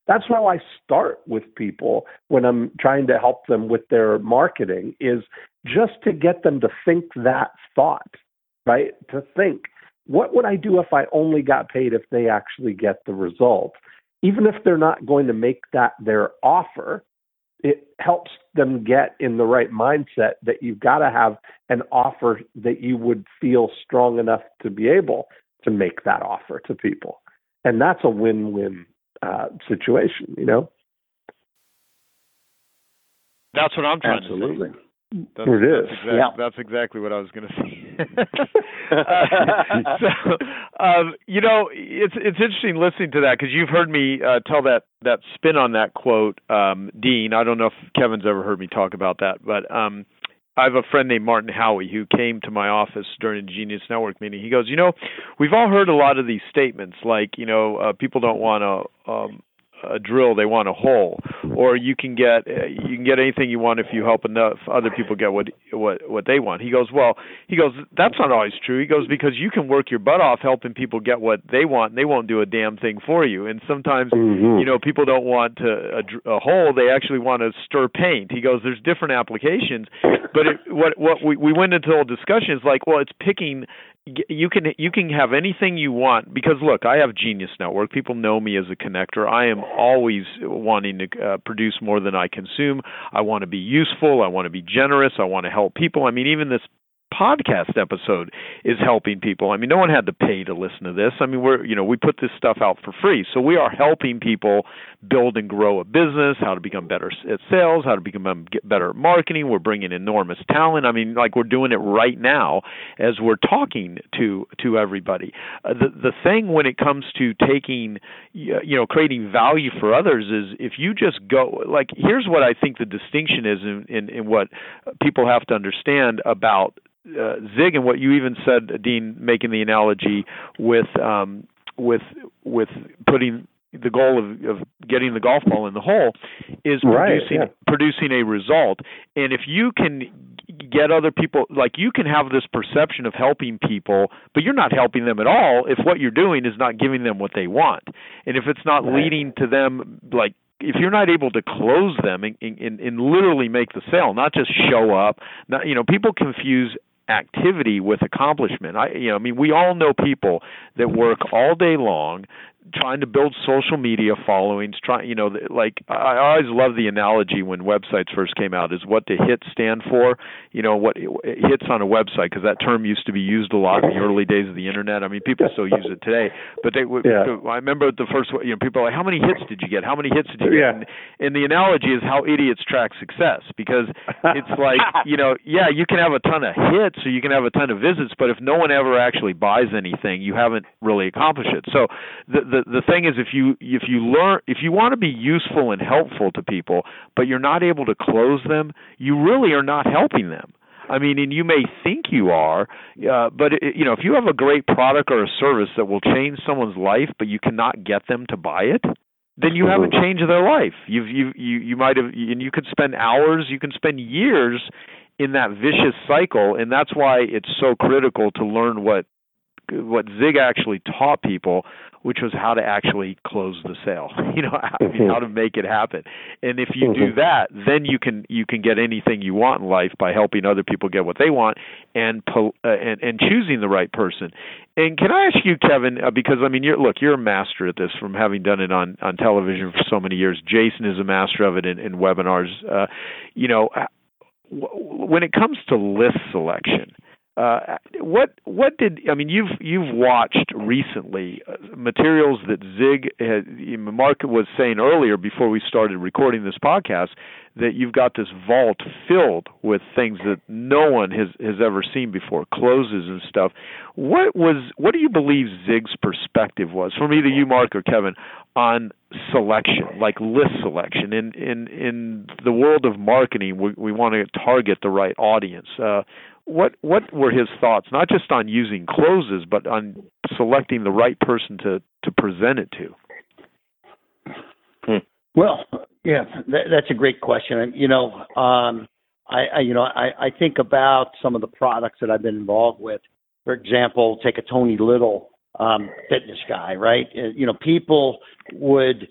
That's how I start with people when I'm trying to help them with their marketing is just to get them to think that thought, right? To think, what would I do if I only got paid if they actually get the result? Even if they're not going to make that their offer, it helps them get in the right mindset that you've got to have an offer that you would feel strong enough to be able to make that offer to people. And that's a win win uh, situation, you know? That's what I'm trying Absolutely. to say. That's, it is. That's, exact, yeah. that's exactly what I was going to say. [laughs] uh, [laughs] so, um, you know, it's it's interesting listening to that because you've heard me uh, tell that that spin on that quote, um, Dean. I don't know if Kevin's ever heard me talk about that, but um, I have a friend named Martin Howie who came to my office during a Genius Network meeting. He goes, you know, we've all heard a lot of these statements, like you know, uh, people don't want to um, a drill, they want a hole, or you can get you can get anything you want if you help enough other people get what what what they want. He goes, well, he goes, that's not always true. He goes because you can work your butt off helping people get what they want, and they won't do a damn thing for you. And sometimes, Mhm. you know, people don't want to, a, a hole; they actually want to stir paint. He goes, there's different applications, but it, what what we we went into a whole discussion is like, well, it's picking you can you can have anything you want because look i have genius network. People know me as a connector. I am always wanting to uh, produce more than i consume. I want to be useful. I want to be generous. I want to help people. I mean even this podcast episode is helping people. I mean, no one had to pay to listen to this. I mean, we're, you know, we put this stuff out for free. So we are helping people build and grow a business, how to become better at sales, how to become um, better at marketing. We're bringing enormous talent. I mean, like we're doing it right now as we're talking to to everybody. Uh, the the thing when it comes to taking you know, creating value for others is if you just go like here's what I think the distinction is in in, in what people have to understand about uh, Zig and what you even said, Dean, making the analogy with um, with with putting the goal of, of getting the golf ball in the hole is Right, producing yeah. producing a result. And if you can get other people like you can have this perception of helping people, but you're not helping them at all if what you're doing is not giving them what they want. And if it's not Right. leading to them like if you're not able to close them and, and, and literally make the sale, not just show up, not you know, people confuse activity with accomplishment. I you know, I mean we all know people that work all day long trying to build social media followings trying you know like i always love the analogy when websites first came out is what the hits stand for? You know what hits on a website because that term used to be used a lot in the early days of the internet. I mean people still use it today but they would Yeah. i remember the first you know people are like how many hits did you get? How many hits did you get? Yeah. and, and the analogy is how idiots track success because it's like [laughs] you know yeah you can have a ton of hits or you can have a ton of visits but if no one ever actually buys anything you haven't really accomplished it. So the the the thing is if you if you learn if you want to be useful and helpful to people but you're not able to close them you really are not helping them I mean, and you may think you are, uh, but it, you know, if you have a great product or a service that will change someone's life, but you cannot get them to buy it, then you haven't changed their life. You've you you you might have, and you could spend hours, you can spend years in that vicious cycle, and that's why it's so critical to learn what what Zig actually taught people, which was how to actually close the sale. [laughs] You know, how, Mhm. how to make it happen. And if you do Mhm. that, then you can you can get anything you want in life by helping other people get what they want and po- uh, and and choosing the right person. And can I ask you, Kevin, uh, because I mean, you're look, you're a master at this from having done it on on television for so many years. Jason is a master of it in, in webinars. Uh, you know, uh, w- when it comes to list selection. Uh, what what did I mean? You've you've watched recently uh, materials that Zig had, Mark was saying earlier before we started recording this podcast that you've got this vault filled with things that no one has has ever seen before, closes and stuff. What was what do you believe Zig's perspective was from either you, Mark, or Kevin on selection, like list selection? In in in the world of marketing, we we want to target the right audience. Uh, what what were his thoughts, not just on using closes, but on selecting the right person to to present it to? Well, yeah, that, that's a great question. And you know, um, I, I you know I, I think about some of the products that I've been involved with. For example, take a Tony Little um, fitness guy, right? Uh, You know, people would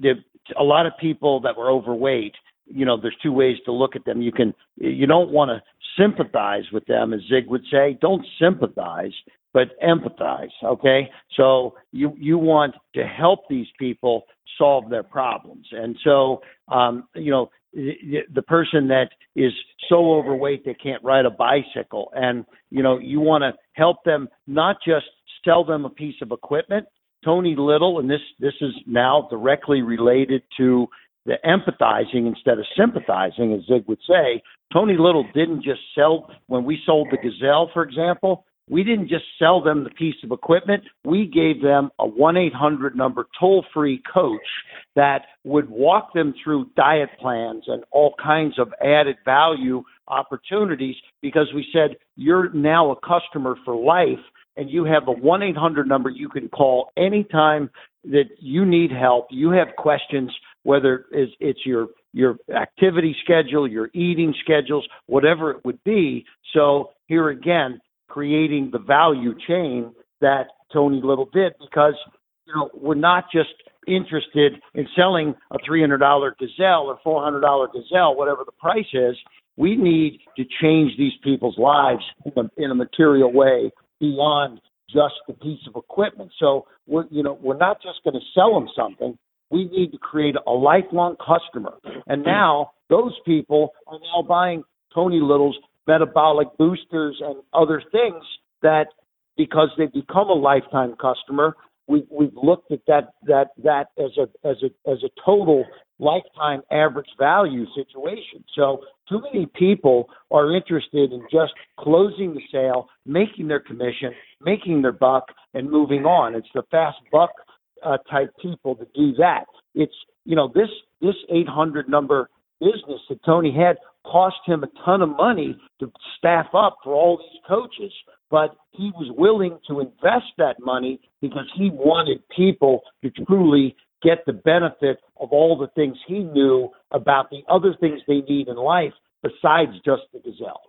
there, a lot of people that were overweight. You know, there's two ways to look at them. You can you don't want to sympathize with them, as Zig would say. Don't sympathize, but empathize. Okay, so you you want to help these people solve their problems, and so um, you know the, the person that is so overweight they can't ride a bicycle, and you know you want to help them not just sell them a piece of equipment. Tony Little, and this this is now directly related to the empathizing instead of sympathizing, as Zig would say. Tony Little didn't just sell when we sold the Gazelle, for example. We didn't just sell them the piece of equipment. We gave them a 1 800 number toll free coach that would walk them through diet plans and all kinds of added value opportunities because we said, You're now a customer for life and you have a 1 800 number you can call anytime that you need help, you have questions, whether it's your your activity schedule, your eating schedules, whatever it would be. So here again, creating the value chain that Tony Little did because you know we're not just interested in selling a $300 gazelle or $400 gazelle, whatever the price is. We need to change these people's lives in a, in a material way beyond just the piece of equipment. So we're you know we're not just going to sell them something. We need to create a lifelong customer. And hmm. now those people are now buying Tony Little's metabolic boosters and other things that because they've become a lifetime customer, we we've looked at that that that as a as a as a total lifetime average value situation. So too many people are interested in just closing the sale, making their commission, making their buck, and moving on. It's the fast buck uh, type people to do that. It's you know this this 800 number business that Tony had cost him a ton of money to staff up for all these coaches, but he was willing to invest that money because he wanted people to truly get the benefit of all the things he knew about the other things they need in life besides just the gazelle.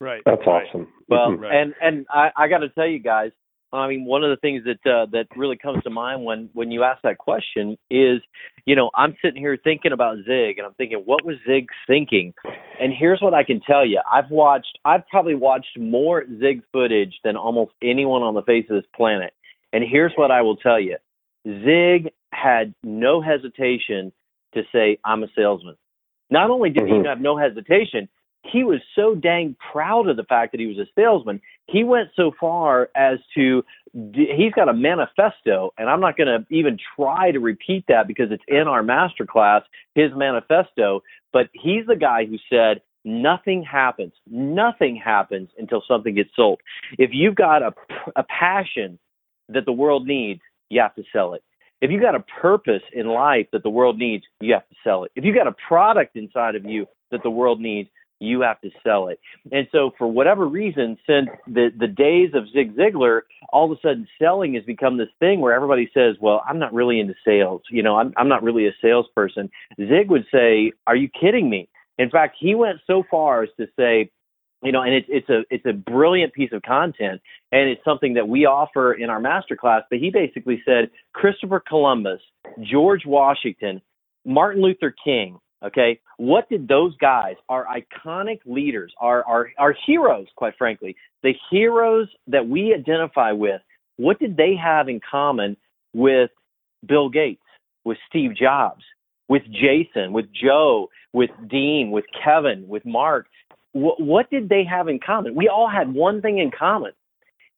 Right. That's right. awesome. Well, Mhm. and and I, I got to tell you guys, I mean, one of the things that uh, that really comes to mind when when you ask that question is, you know, I'm sitting here thinking about Zig, and I'm thinking, what was Zig thinking? And here's what I can tell you: I've watched, I've probably watched more Zig footage than almost anyone on the face of this planet. And here's what I will tell you: Zig had no hesitation to say, "I'm a salesman." Not only did he Mhm. have no hesitation, he was so dang proud of the fact that he was a salesman. He went so far as to he's got a manifesto, and I'm not going to even try to repeat that because it's in our master class, his manifesto. But he's the guy who said, Nothing happens. Nothing happens until something gets sold. If you've got a, a passion that the world needs, you have to sell it. If you've got a purpose in life that the world needs, you have to sell it. If you've got a product inside of you that the world needs, you have to sell it. And so, for whatever reason, since the the days of Zig Ziglar, all of a sudden selling has become this thing where everybody says, "Well, I'm not really into sales. You know, I'm I'm not really a salesperson." Zig would say, "Are you kidding me?" In fact, he went so far as to say, you know, and it's it's a it's a brilliant piece of content, and it's something that we offer in our masterclass. But he basically said Christopher Columbus, George Washington, Martin Luther King. Okay, what did those guys, our iconic leaders, our our our heroes, quite frankly, the heroes that we identify with, what did they have in common with Bill Gates, with Steve Jobs, with Jason, with Joe, with Dean, with Kevin, with Mark? What, what did they have in common? We all had one thing in common,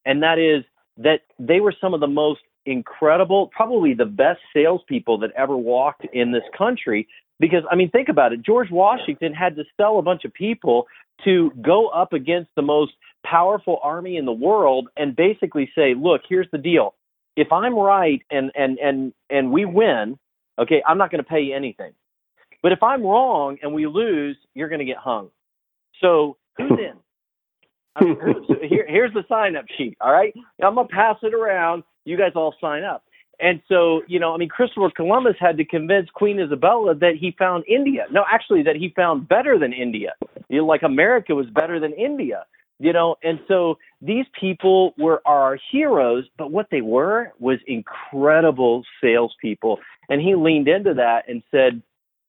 and that is that they were some of the most incredible, probably the best salespeople that ever walked in this country. Because, I mean, think about it. George Washington had to sell a bunch of people to go up against the most powerful army in the world and basically say, look, here's the deal. If I'm right and, and, and, and we win, okay, I'm not going to pay you anything. But if I'm wrong and we lose, you're going to get hung. So who's [laughs] in? I mean, so here, here's the sign up sheet. All right. I'm going to pass it around. You guys all sign up. And so, you know, I mean, Christopher Columbus had to convince Queen Isabella that he found India. No, actually, that he found better than India. You know, like America was better than India. You know, and so these people were our heroes, but what they were was incredible salespeople. And he leaned into that and said,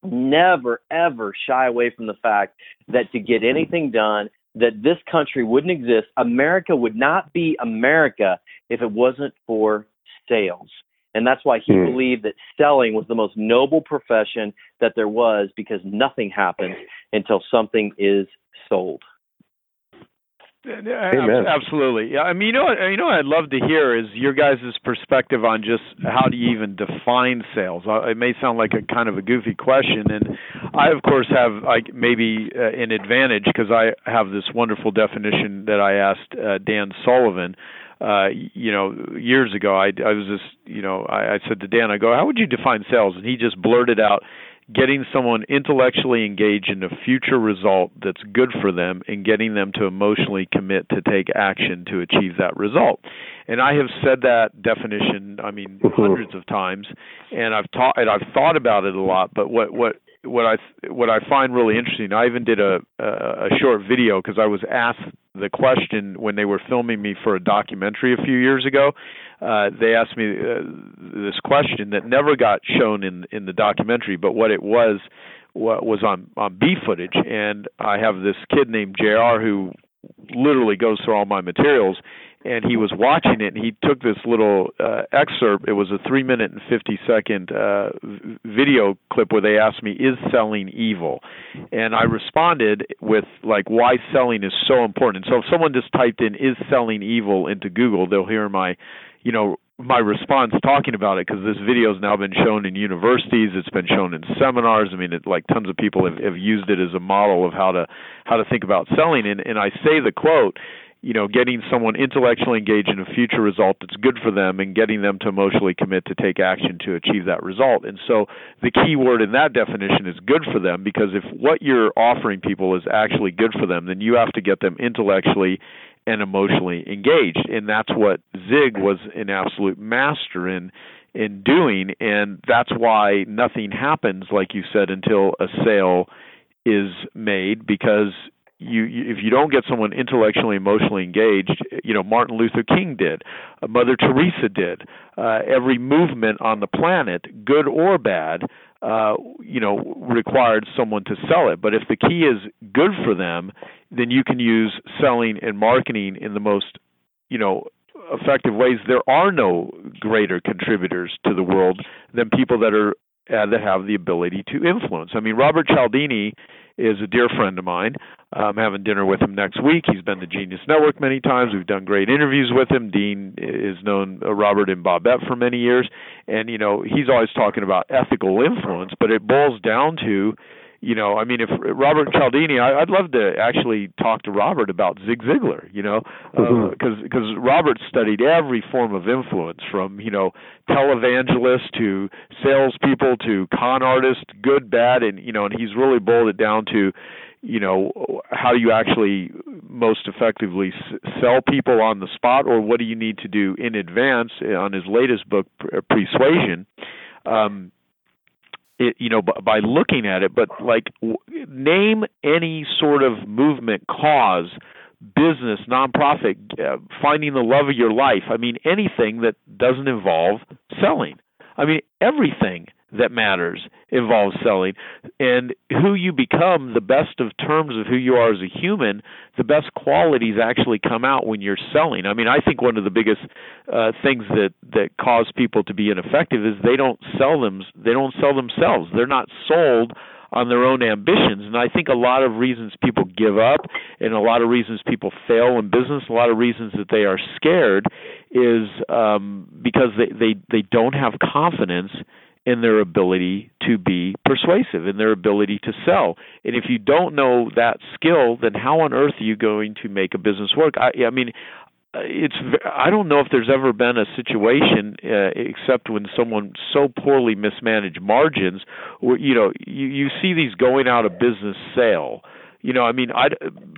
never ever shy away from the fact that to get anything done, that this country wouldn't exist. America would not be America if it wasn't for sales. And that's why he Hmm. believed that selling was the most noble profession that there was because nothing happens until something is sold. Amen. Absolutely. Yeah. I mean, you know, what, you know, what I'd love to hear is your guys' perspective on just how do you even define sales. Uh, it may sound like a kind of a goofy question, and I, of course, have like maybe uh, an advantage because I have this wonderful definition that I asked uh, Dan Sullivan. Uh, you know, years ago, I, I was just, you know, I, I said to Dan, I go, how would you define sales? And he just blurted out, getting someone intellectually engaged in a future result that's good for them and getting them to emotionally commit to take action to achieve that result. And I have said that definition, I mean, mm-hmm. hundreds of times, and I've taught and I've thought about it a lot. But what what what I what I find really interesting, I even did a a short video because I was asked the question when they were filming me for a documentary a few years ago. Uh, they asked me uh, this question that never got shown in in the documentary, but what it was what was on on B footage, and I have this kid named Jr. who literally goes through all my materials and he was watching it and he took this little uh, excerpt. It was a 3 minute and 50 second uh, video clip where they asked me is selling evil? And i responded with like why selling is so important. And so if someone just typed in is selling evil? into google they'll hear my you know my response talking about it because this video has now been shown in universities. It's been shown in seminars. I mean it, like tons of people have, have used it as a model of how to how to think about selling. And and i say the quote you know, getting someone intellectually engaged in a future result that's good for them and getting them to emotionally commit to take action to achieve that result. And so the key word in that definition is good for them because if what you're offering people is actually good for them, then you have to get them intellectually and emotionally engaged. And that's what Zig was an absolute master in in doing and that's why nothing happens like you said until a sale is made because you, you if you don't get someone intellectually emotionally engaged you know martin luther king did uh, mother teresa did uh, every movement on the planet good or bad uh, you know required someone to sell it. But if the key is good for them then you can use selling and marketing in the most you know effective ways. There are no greater contributors to the world than people that are uh, that have the ability to influence. I mean robert cialdini is a dear friend of mine. I'm having dinner with him next week. He's been to Genius Network many times. We've done great interviews with him. Dean is known uh, Robert and Bobette for many years, and you know he's always talking about ethical influence, but it boils down to you know, I mean, if Robert Cialdini, I, I'd love to actually talk to Robert about Zig Ziglar, you know, because uh, because mm-hmm. Robert studied every form of influence from you know televangelists to salespeople to con artists, good, bad, and you know, and he's really boiled it down to you know how do you actually most effectively sell people on the spot or what do you need to do in advance on his latest book persuasion um it, you know, by, by looking at it, but like w- name any sort of movement, cause, business, nonprofit, uh, finding the love of your life. I mean, anything that doesn't involve selling. I mean, everything that matters involves selling. And who you become the best of terms of who you are as a human the best qualities actually come out when you're selling. I mean i think one of the biggest uh, things that that cause people to be ineffective is they don't sell them they don't sell themselves. They're not sold on their own ambitions. And I think a lot of reasons people give up and a lot of reasons people fail in business, a lot of reasons that they are scared is um, because they, they, they don't have confidence in their ability to be persuasive, in their ability to sell. And if you don't know that skill, then how on earth are you going to make a business work? I, I mean, it's I don't know if there's ever been a situation uh, except when someone so poorly mismanaged margins, where you know you, you see these going out of business sale. You know, I mean, I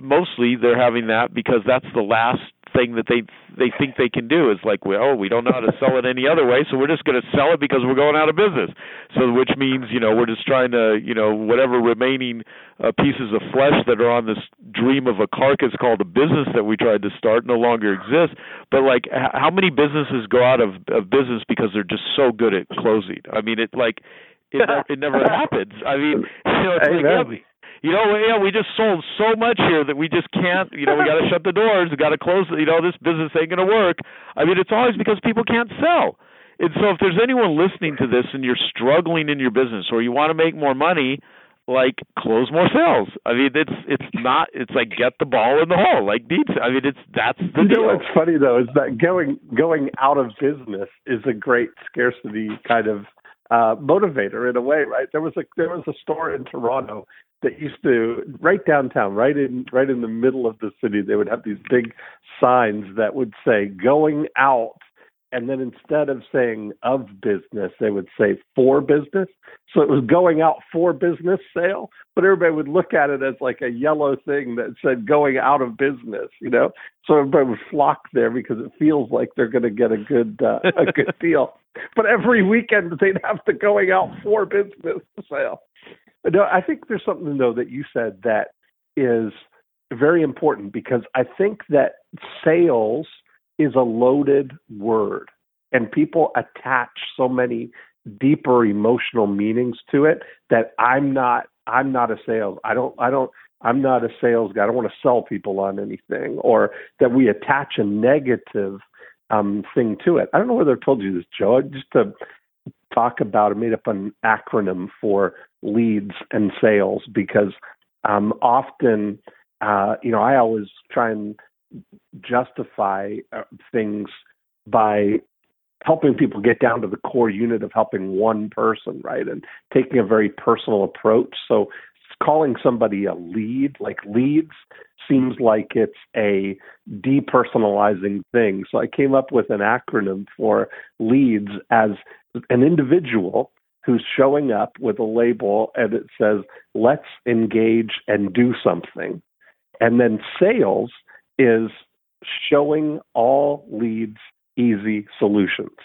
mostly they're having that because that's the last thing that they they think they can do is like well we don't know how to sell it any other way so we're just going to sell it because we're going out of business. So which means you know we're just trying to you know whatever remaining uh, pieces of flesh that are on this dream of a carcass called a business that we tried to start no longer exists but like h- how many businesses go out of, of business because they're just so good at closing? I mean it like it, [laughs] it never happens. I mean [laughs] you know it's like yeah, you know, yeah, we just sold so much here that we just can't, you know, we got to shut the doors, we got to close, you know, this business ain't going to work. I mean, it's always because people can't sell. And so if there's anyone listening to this and you're struggling in your business or you want to make more money, like close more sales. I mean, it's it's not. It's like get the ball in the hole, like beats. I mean, it's that's the you deal. know what's funny though is that going going out of business is a great scarcity kind of uh, motivator in a way, right? There was a there was a store in Toronto that used to right downtown, right in right in the middle of the city. They would have these big signs that would say "going out." And then instead of saying of business, they would say for business. So it was going out for business sale, but everybody would look at it as like a yellow thing that said going out of business, you know? So everybody would flock there because it feels like they're going to get a good, uh, a good [laughs] deal. But every weekend they'd have the going out for business sale. No, I think there's something though that you said that is very important because I think that sales is a loaded word and people attach so many deeper emotional meanings to it that I'm not I'm not a sales I don't I don't I'm not a sales guy I don't want to sell people on anything or that we attach a negative um thing to it. I don't know whether I told you this Joe just to talk about I made up an acronym for leads and sales because um often uh you know I always try and justify uh, things by helping people get down to the core unit of helping one person, right? And taking a very personal approach. So calling somebody a lead, like leads, seems like it's a depersonalizing thing. So I came up with an acronym for leads as an individual who's showing up with a label and it says, let's engage and do something. And then sales is showing all leads easy solutions.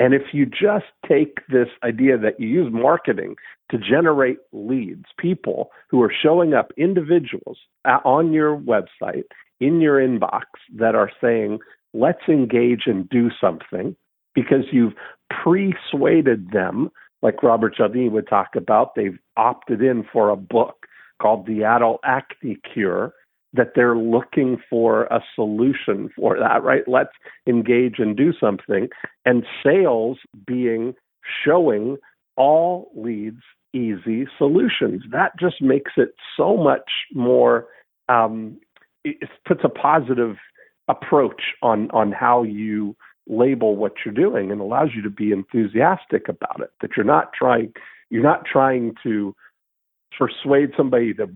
And if you just take this idea that you use marketing to generate leads, people who are showing up, individuals on your website, in your inbox, that are saying, let's engage and do something, because you've persuaded them, like Robert Cialdini would talk about, they've opted in for a book called The Adult Acne Cure that they're looking for a solution for that, right? Let's engage and do something. And sales being showing all leads easy solutions. That just makes it so much more, um, it puts a positive approach on, on how you label what you're doing and allows you to be enthusiastic about it, that you're not trying, you're not trying to persuade somebody to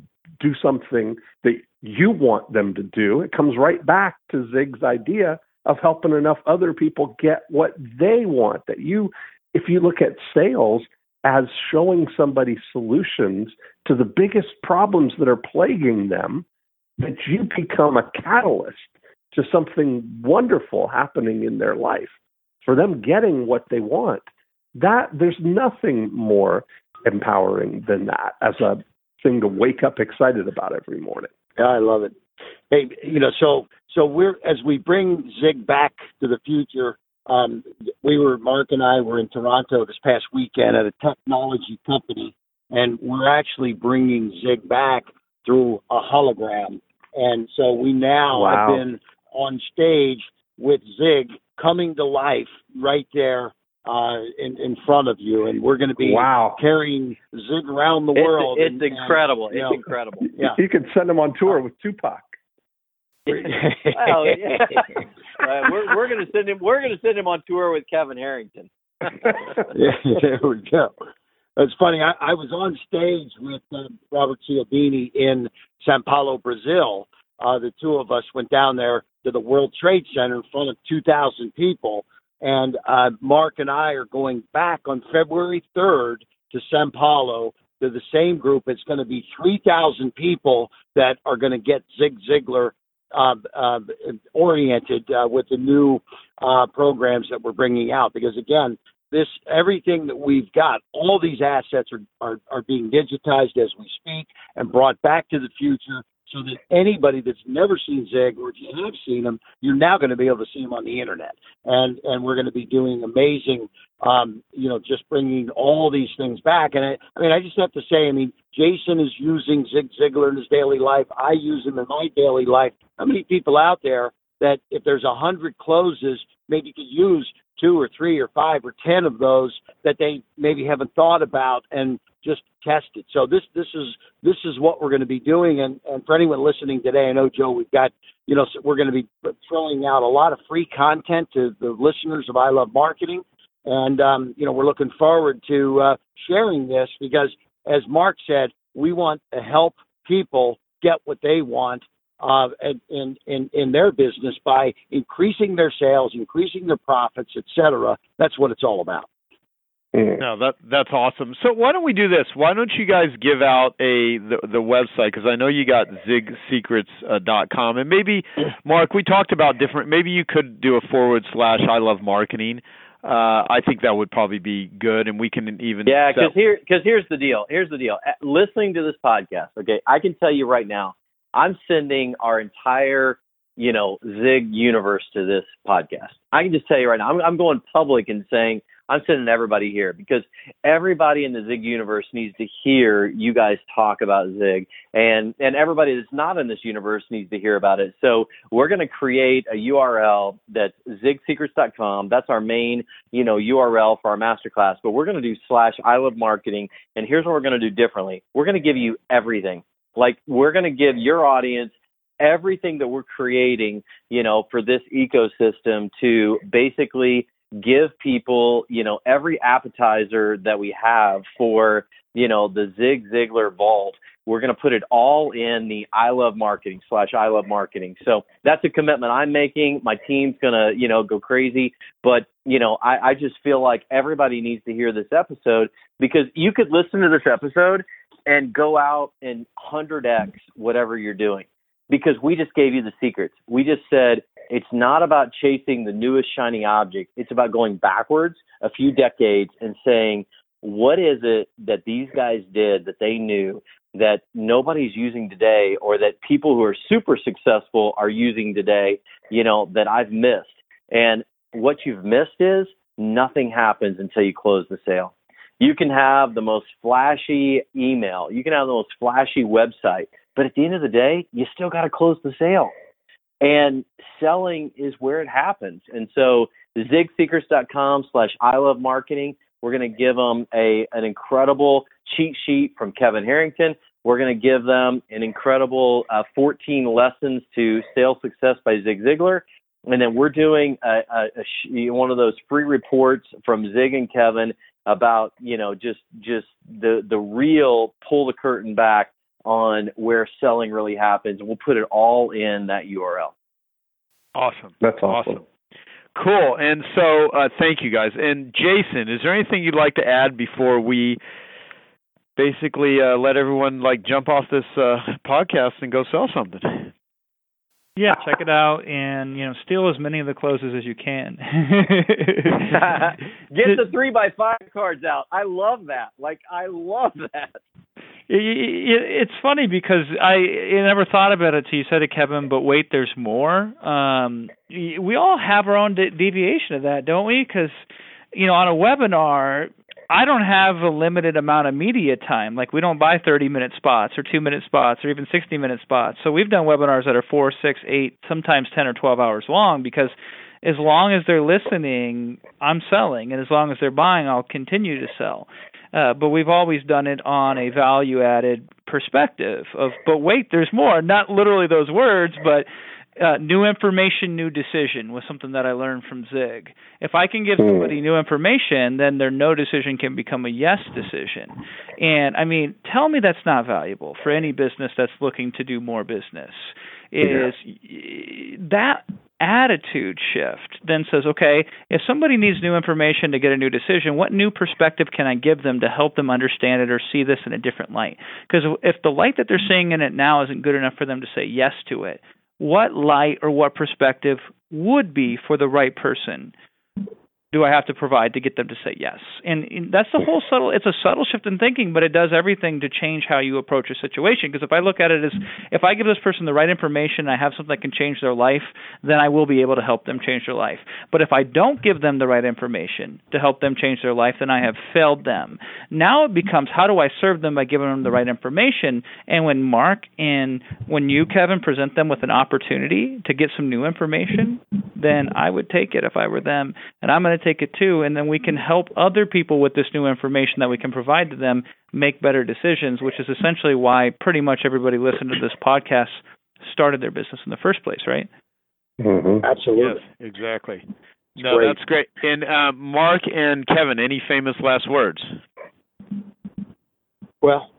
do something that you want them to do. It comes right back to Zig's idea of helping enough other people get what they want. That you, if you look at sales as showing somebody solutions to the biggest problems that are plaguing them, that you become a catalyst to something wonderful happening in their life for them getting what they want. That there's nothing more empowering than that as a thing to wake up excited about every morning. Yeah, I love it. Hey, you know, so so we're as we bring Zig back to the future. Um, we were Mark and I were in Toronto this past weekend at a technology company, and we're actually bringing Zig back through a hologram. And so we now wow. have been on stage with Zig coming to life right there uh, in in front of you, and we're going to be wow. carrying Zig around the world. It's, and, incredible. And, it's know, incredible. [laughs] Yeah, you could send him on tour with Tupac. [laughs] well, yeah. uh, we're we're going to send him. We're going to send him on tour with Kevin Harrington. [laughs] yeah, there we go. It's funny. I, I was on stage with uh, Robert Cialdini in Sao Paulo, Brazil. Uh, the two of us went down there to the World Trade Center in front of 2,000 people and uh, Mark and I are going back on February 3rd to Sao Paulo to the same group. It's going to be 3,000 people that are going to get Zig Ziglar uh, uh, oriented uh, with the new uh, programs that we're bringing out. Because again, this everything that we've got, all these assets are, are, are being digitized as we speak and brought back to the future so that anybody that's never seen Zig, or if you have seen him, you're now going to be able to see him on the internet. And and we're going to be doing amazing, um, you know, just bringing all these things back. And I, I mean, I just have to say, I mean, Jason is using Zig Ziglar in his daily life. I use him in my daily life. How many people out there that if there's a hundred closes, maybe you could use two or three or five or ten of those that they maybe haven't thought about and just test it. So this this is this is what we're going to be doing. And and for anyone listening today, I know Joe, we've got you know we're going to be throwing out a lot of free content to the listeners of I Love Marketing, and um, you know we're looking forward to uh, sharing this because as Mark said, we want to help people get what they want uh, in, in, in their business by increasing their sales, increasing their profits, etc. That's what it's all about. No, that that's awesome. So why don't we do this? Why don't you guys give out a the, the website because I know you got zigsecrets.com uh, and maybe [clears throat] Mark, we talked about different. Maybe you could do a forward slash I love marketing. Uh, I think that would probably be good, and we can even yeah. Because here, because here's the deal. Here's the deal. Listening to this podcast, okay, I can tell you right now, I'm sending our entire you know Zig universe to this podcast. I can just tell you right now, I'm, I'm going public and saying I'm sending everybody here because everybody in the Zig universe needs to hear you guys talk about Zig, and and everybody that's not in this universe needs to hear about it. So we're going to create a URL that's zigsecrets.com. That's our main you know URL for our masterclass. But we're going to do slash I love marketing, and here's what we're going to do differently. We're going to give you everything. Like we're going to give your audience everything that we're creating, you know, for this ecosystem to basically give people, you know, every appetizer that we have for, you know, the Zig Ziglar vault. We're going to put it all in the I love marketing slash I love marketing. So that's a commitment I'm making. My team's going to, you know, go crazy. But, you know, I, I just feel like everybody needs to hear this episode because you could listen to this episode and go out and 100x whatever you're doing because we just gave you the secrets. We just said it's not about chasing the newest shiny object. It's about going backwards a few decades and saying, what is it that these guys did that they knew that nobody's using today or that people who are super successful are using today, you know, that I've missed. And what you've missed is nothing happens until you close the sale. You can have the most flashy email, you can have the most flashy website, but at the end of the day, you still got to close the sale. And selling is where it happens. And so zigsecrets.com slash I love marketing. We're going to give them a an incredible cheat sheet from Kevin Harrington. We're going to give them an incredible uh, 14 lessons to sales success by Zig Ziglar. And then we're doing a, a, a, one of those free reports from Zig and Kevin about you know just just the the real pull the curtain back on where selling really happens. We'll put it all in that URL. Awesome. That's awesome. awesome. Cool. And so, uh, thank you guys. And Jason, is there anything you'd like to add before we basically uh, let everyone like jump off this uh, podcast and go sell something? Yeah, check it out and you know steal as many of the closes as you can. [laughs] Get the [laughs] three by five cards out. I love that. Like I love that. It's funny because I, I never thought about it till you said it, Kevin. But wait, there's more. Um, we all have our own de- deviation of that, don't we? Because you know, on a webinar, I don't have a limited amount of media time. Like we don't buy 30 minute spots or two minute spots or even 60 minute spots. So we've done webinars that are four, six, eight, sometimes 10 or 12 hours long because as long as they're listening, I'm selling, and as long as they're buying, I'll continue to sell. Uh, but we've always done it on a value added perspective of, but wait, there's more. Not literally those words, but uh, new information, new decision was something that I learned from Zig. If I can give hmm. somebody new information, then their no decision can become a yes decision. And I mean, tell me that's not valuable for any business that's looking to do more business. Is yeah. that attitude shift then says, okay, if somebody needs new information to get a new decision, what new perspective can I give them to help them understand it or see this in a different light? Because if the light that they're seeing in it now isn't good enough for them to say yes to it, what light or what perspective would be for the right person do I have to provide to get them to say yes? And, and, that's the whole subtle. It's a subtle shift in thinking, but it does everything to change how you approach a situation. Because if I look at it as if I give this person the right information, I have something that can change their life, then I will be able to help them change their life. But if I don't give them the right information to help them change their life, then I have failed them. Now it becomes how do I serve them by giving them the right information? And when Mark and when you, Kevin, present them with an opportunity to get some new information, then I would take it if I were them, and I'm going to take it too. And then we can help other people with this new information that we can provide to them make better decisions, which is essentially why pretty much everybody listening to this podcast started their business in the first place, right? Mm-hmm. Absolutely. Yes, exactly. no, great. that's great. And uh, Mark and Kevin, any famous last words? Well,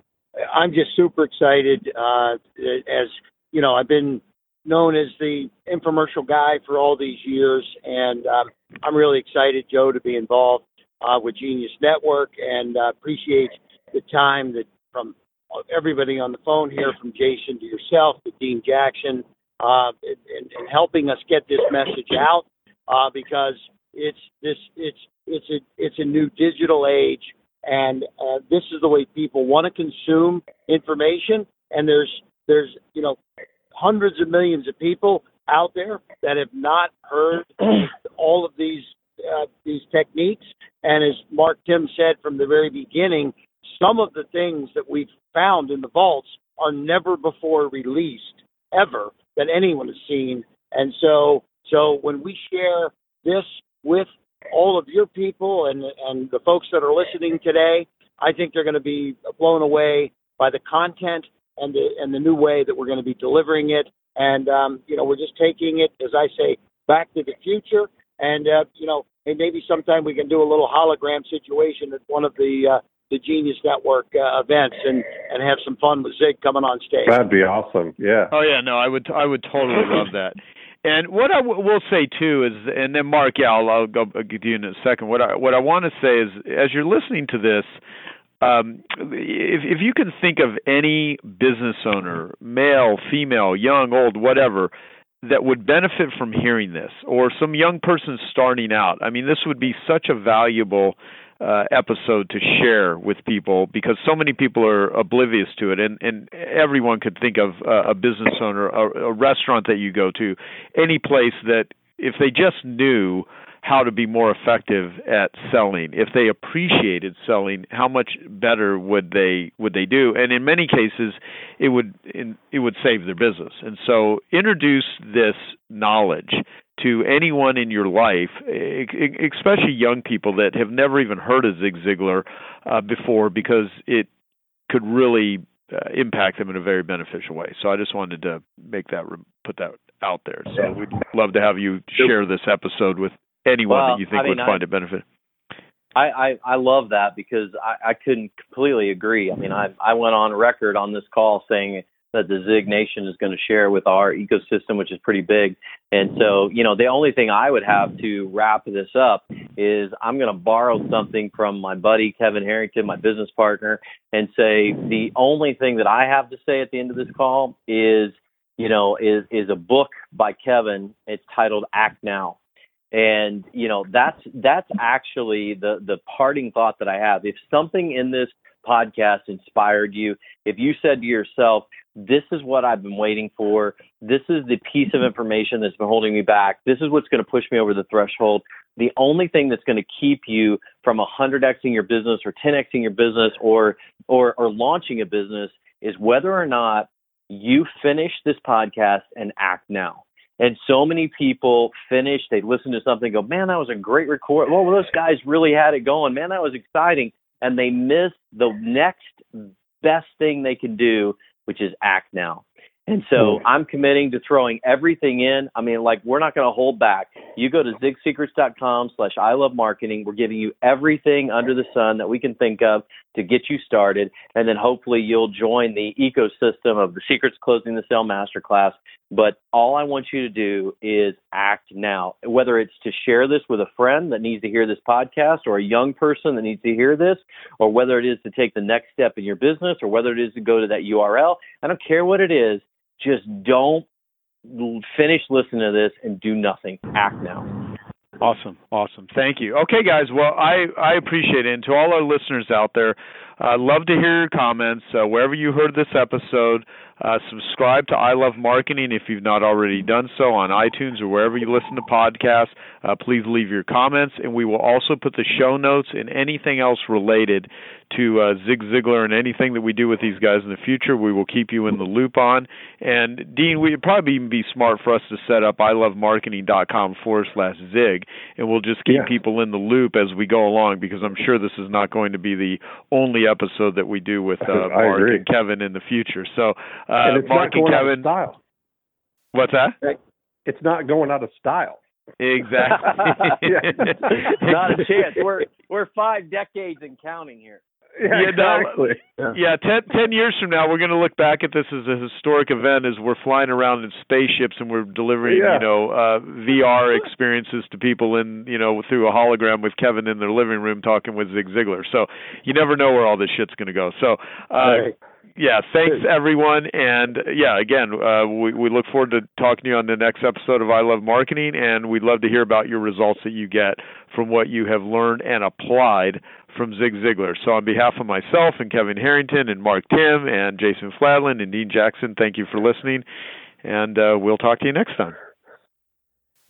I'm just super excited. Uh, as you know, I've been known as the infomercial guy for all these years, and um, I'm really excited, Joe, to be involved uh, with Genius Network, and uh, appreciate the time that from everybody on the phone here, from Jason to yourself to Dean Jackson, uh, and, and helping us get this message out uh, because it's this it's it's a it's a new digital age, and uh, this is the way people want to consume information. And there's there's you know hundreds of millions of people out there that have not heard [clears throat] all of these uh, these techniques. And as Mark Timm said from the very beginning, some of the things that we've found in the vaults are never before released ever that anyone has seen. And so, so when we share this with all of your people and and the folks that are listening today, I think they're going to be blown away by the content and the and the new way that we're going to be delivering it. And um, you know, we're just taking it, as I say, back to the future. And uh, you know, and maybe sometime we can do a little hologram situation at one of the uh, the Genius Network uh, events and and have some fun with Zig coming on stage. That'd be awesome. Yeah. Oh yeah, no, I would I would totally love that. And what I w- will say too is, and then Mark, yeah, I'll, I'll go I'll get you in a second. What I what I want to say is, as you're listening to this, um, if if you can think of any business owner, male, female, young, old, whatever, that would benefit from hearing this, or some young person starting out, I mean, this would be such a valuable uh, episode to share with people because so many people are oblivious to it, and and everyone could think of uh, a business owner, a, a restaurant that you go to, any place that if they just knew how to be more effective at selling. If they appreciated selling, how much better would they would they do? And in many cases, it would in, it would save their business. And so, introduce this knowledge to anyone in your life, especially young people that have never even heard of Zig Ziglar uh, before, because it could really uh, impact them in a very beneficial way. So I just wanted to make that put that out there. So we'd love to have you share this episode with anyone well, that you think I mean, would I, find it benefit. I, I I love that because I, I couldn't completely agree. I mean, I I went on record on this call saying that the Zig Nation is going to share with our ecosystem, which is pretty big. And so, you know, the only thing I would have to wrap this up is I'm going to borrow something from my buddy Kevin Harrington, my business partner, and say the only thing that I have to say at the end of this call is, you know, is is a book by Kevin. It's titled Act Now and you know that's that's actually the the parting thought that i have. If something in this podcast inspired you if you said to yourself this is what i've been waiting for. This is the piece of information that's been holding me back. This is what's going to push me over the threshold. The only thing that's going to keep you from 100xing your business or 10xing your business or or or launching a business is whether or not you finish this podcast and act now and so many people finish, they listen to something, go, man, that was a great record. Well, those guys really had it going. Man, that was exciting. And they miss the next best thing they can do, which is act now. And so hmm. I'm committing to throwing everything in. I mean, like we're not going to hold back. You go to zigsecrets.com slash I love marketing. We're giving you everything under the sun that we can think of to get you started. And then hopefully you'll join the ecosystem of the Secrets Closing the Sale Masterclass. But all I want you to do is act now, whether it's to share this with a friend that needs to hear this podcast or a young person that needs to hear this, or whether it is to take the next step in your business or whether it is to go to that URL. I don't care what it is just don't finish listening to this and do nothing. Act now. Awesome, awesome. Thank you. Okay, guys. Well, I I appreciate it, and to all our listeners out there, I'd love to hear your comments. Uh, wherever you heard this episode, uh, subscribe to I Love Marketing if you've not already done so on iTunes or wherever you listen to podcasts. Uh, please leave your comments, and we will also put the show notes and anything else related to uh, Zig Ziglar and anything that we do with these guys in the future. We will keep you in the loop on. And Dean, we'd probably even be smart for us to set up ilovemarketing.com forward slash Zig, and we'll just keep yeah. people in the loop as we go along because I'm sure this is not going to be the only episode that we do with [laughs] uh, Mark agree. and Kevin in the future. So, uh, Mark and Kevin, style. What's that? It's not going out of style. Exactly. [laughs] [laughs] Not a chance. We're we're five decades and counting here. Yeah, exactly. No, yeah, ten, ten years from now, we're going to look back at this as a historic event as we're flying around in spaceships and we're delivering, yeah. you know, uh, VR experiences to people in, you know, through a hologram with Kevin in their living room talking with Zig Ziglar. So you never know where all this shit's going to go. So, uh, right yeah, thanks everyone, and yeah, again, uh, we we look forward to talking to you on the next episode of I Love Marketing, and we'd love to hear about your results that you get from what you have learned and applied from Zig Ziglar. So, on behalf of myself and Kevin Harrington and Mark Timm and Jason Fladlien and Dean Jackson, thank you for listening, and uh, we'll talk to you next time.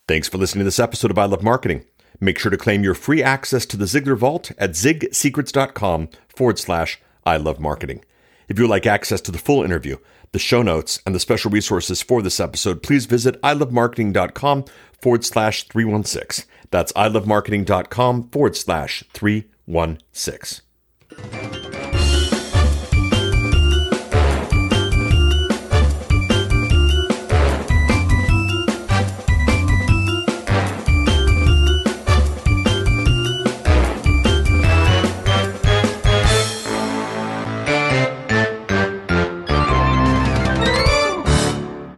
Thanks for listening to this episode of I Love Marketing. Make sure to claim your free access to the Ziglar Vault at zigsecrets.com forward slash I Love Marketing. If you would like access to the full interview, the show notes, and the special resources for this episode, please visit ilovemarketing.com forward slash 316. That's ilovemarketing.com forward slash 316 one six.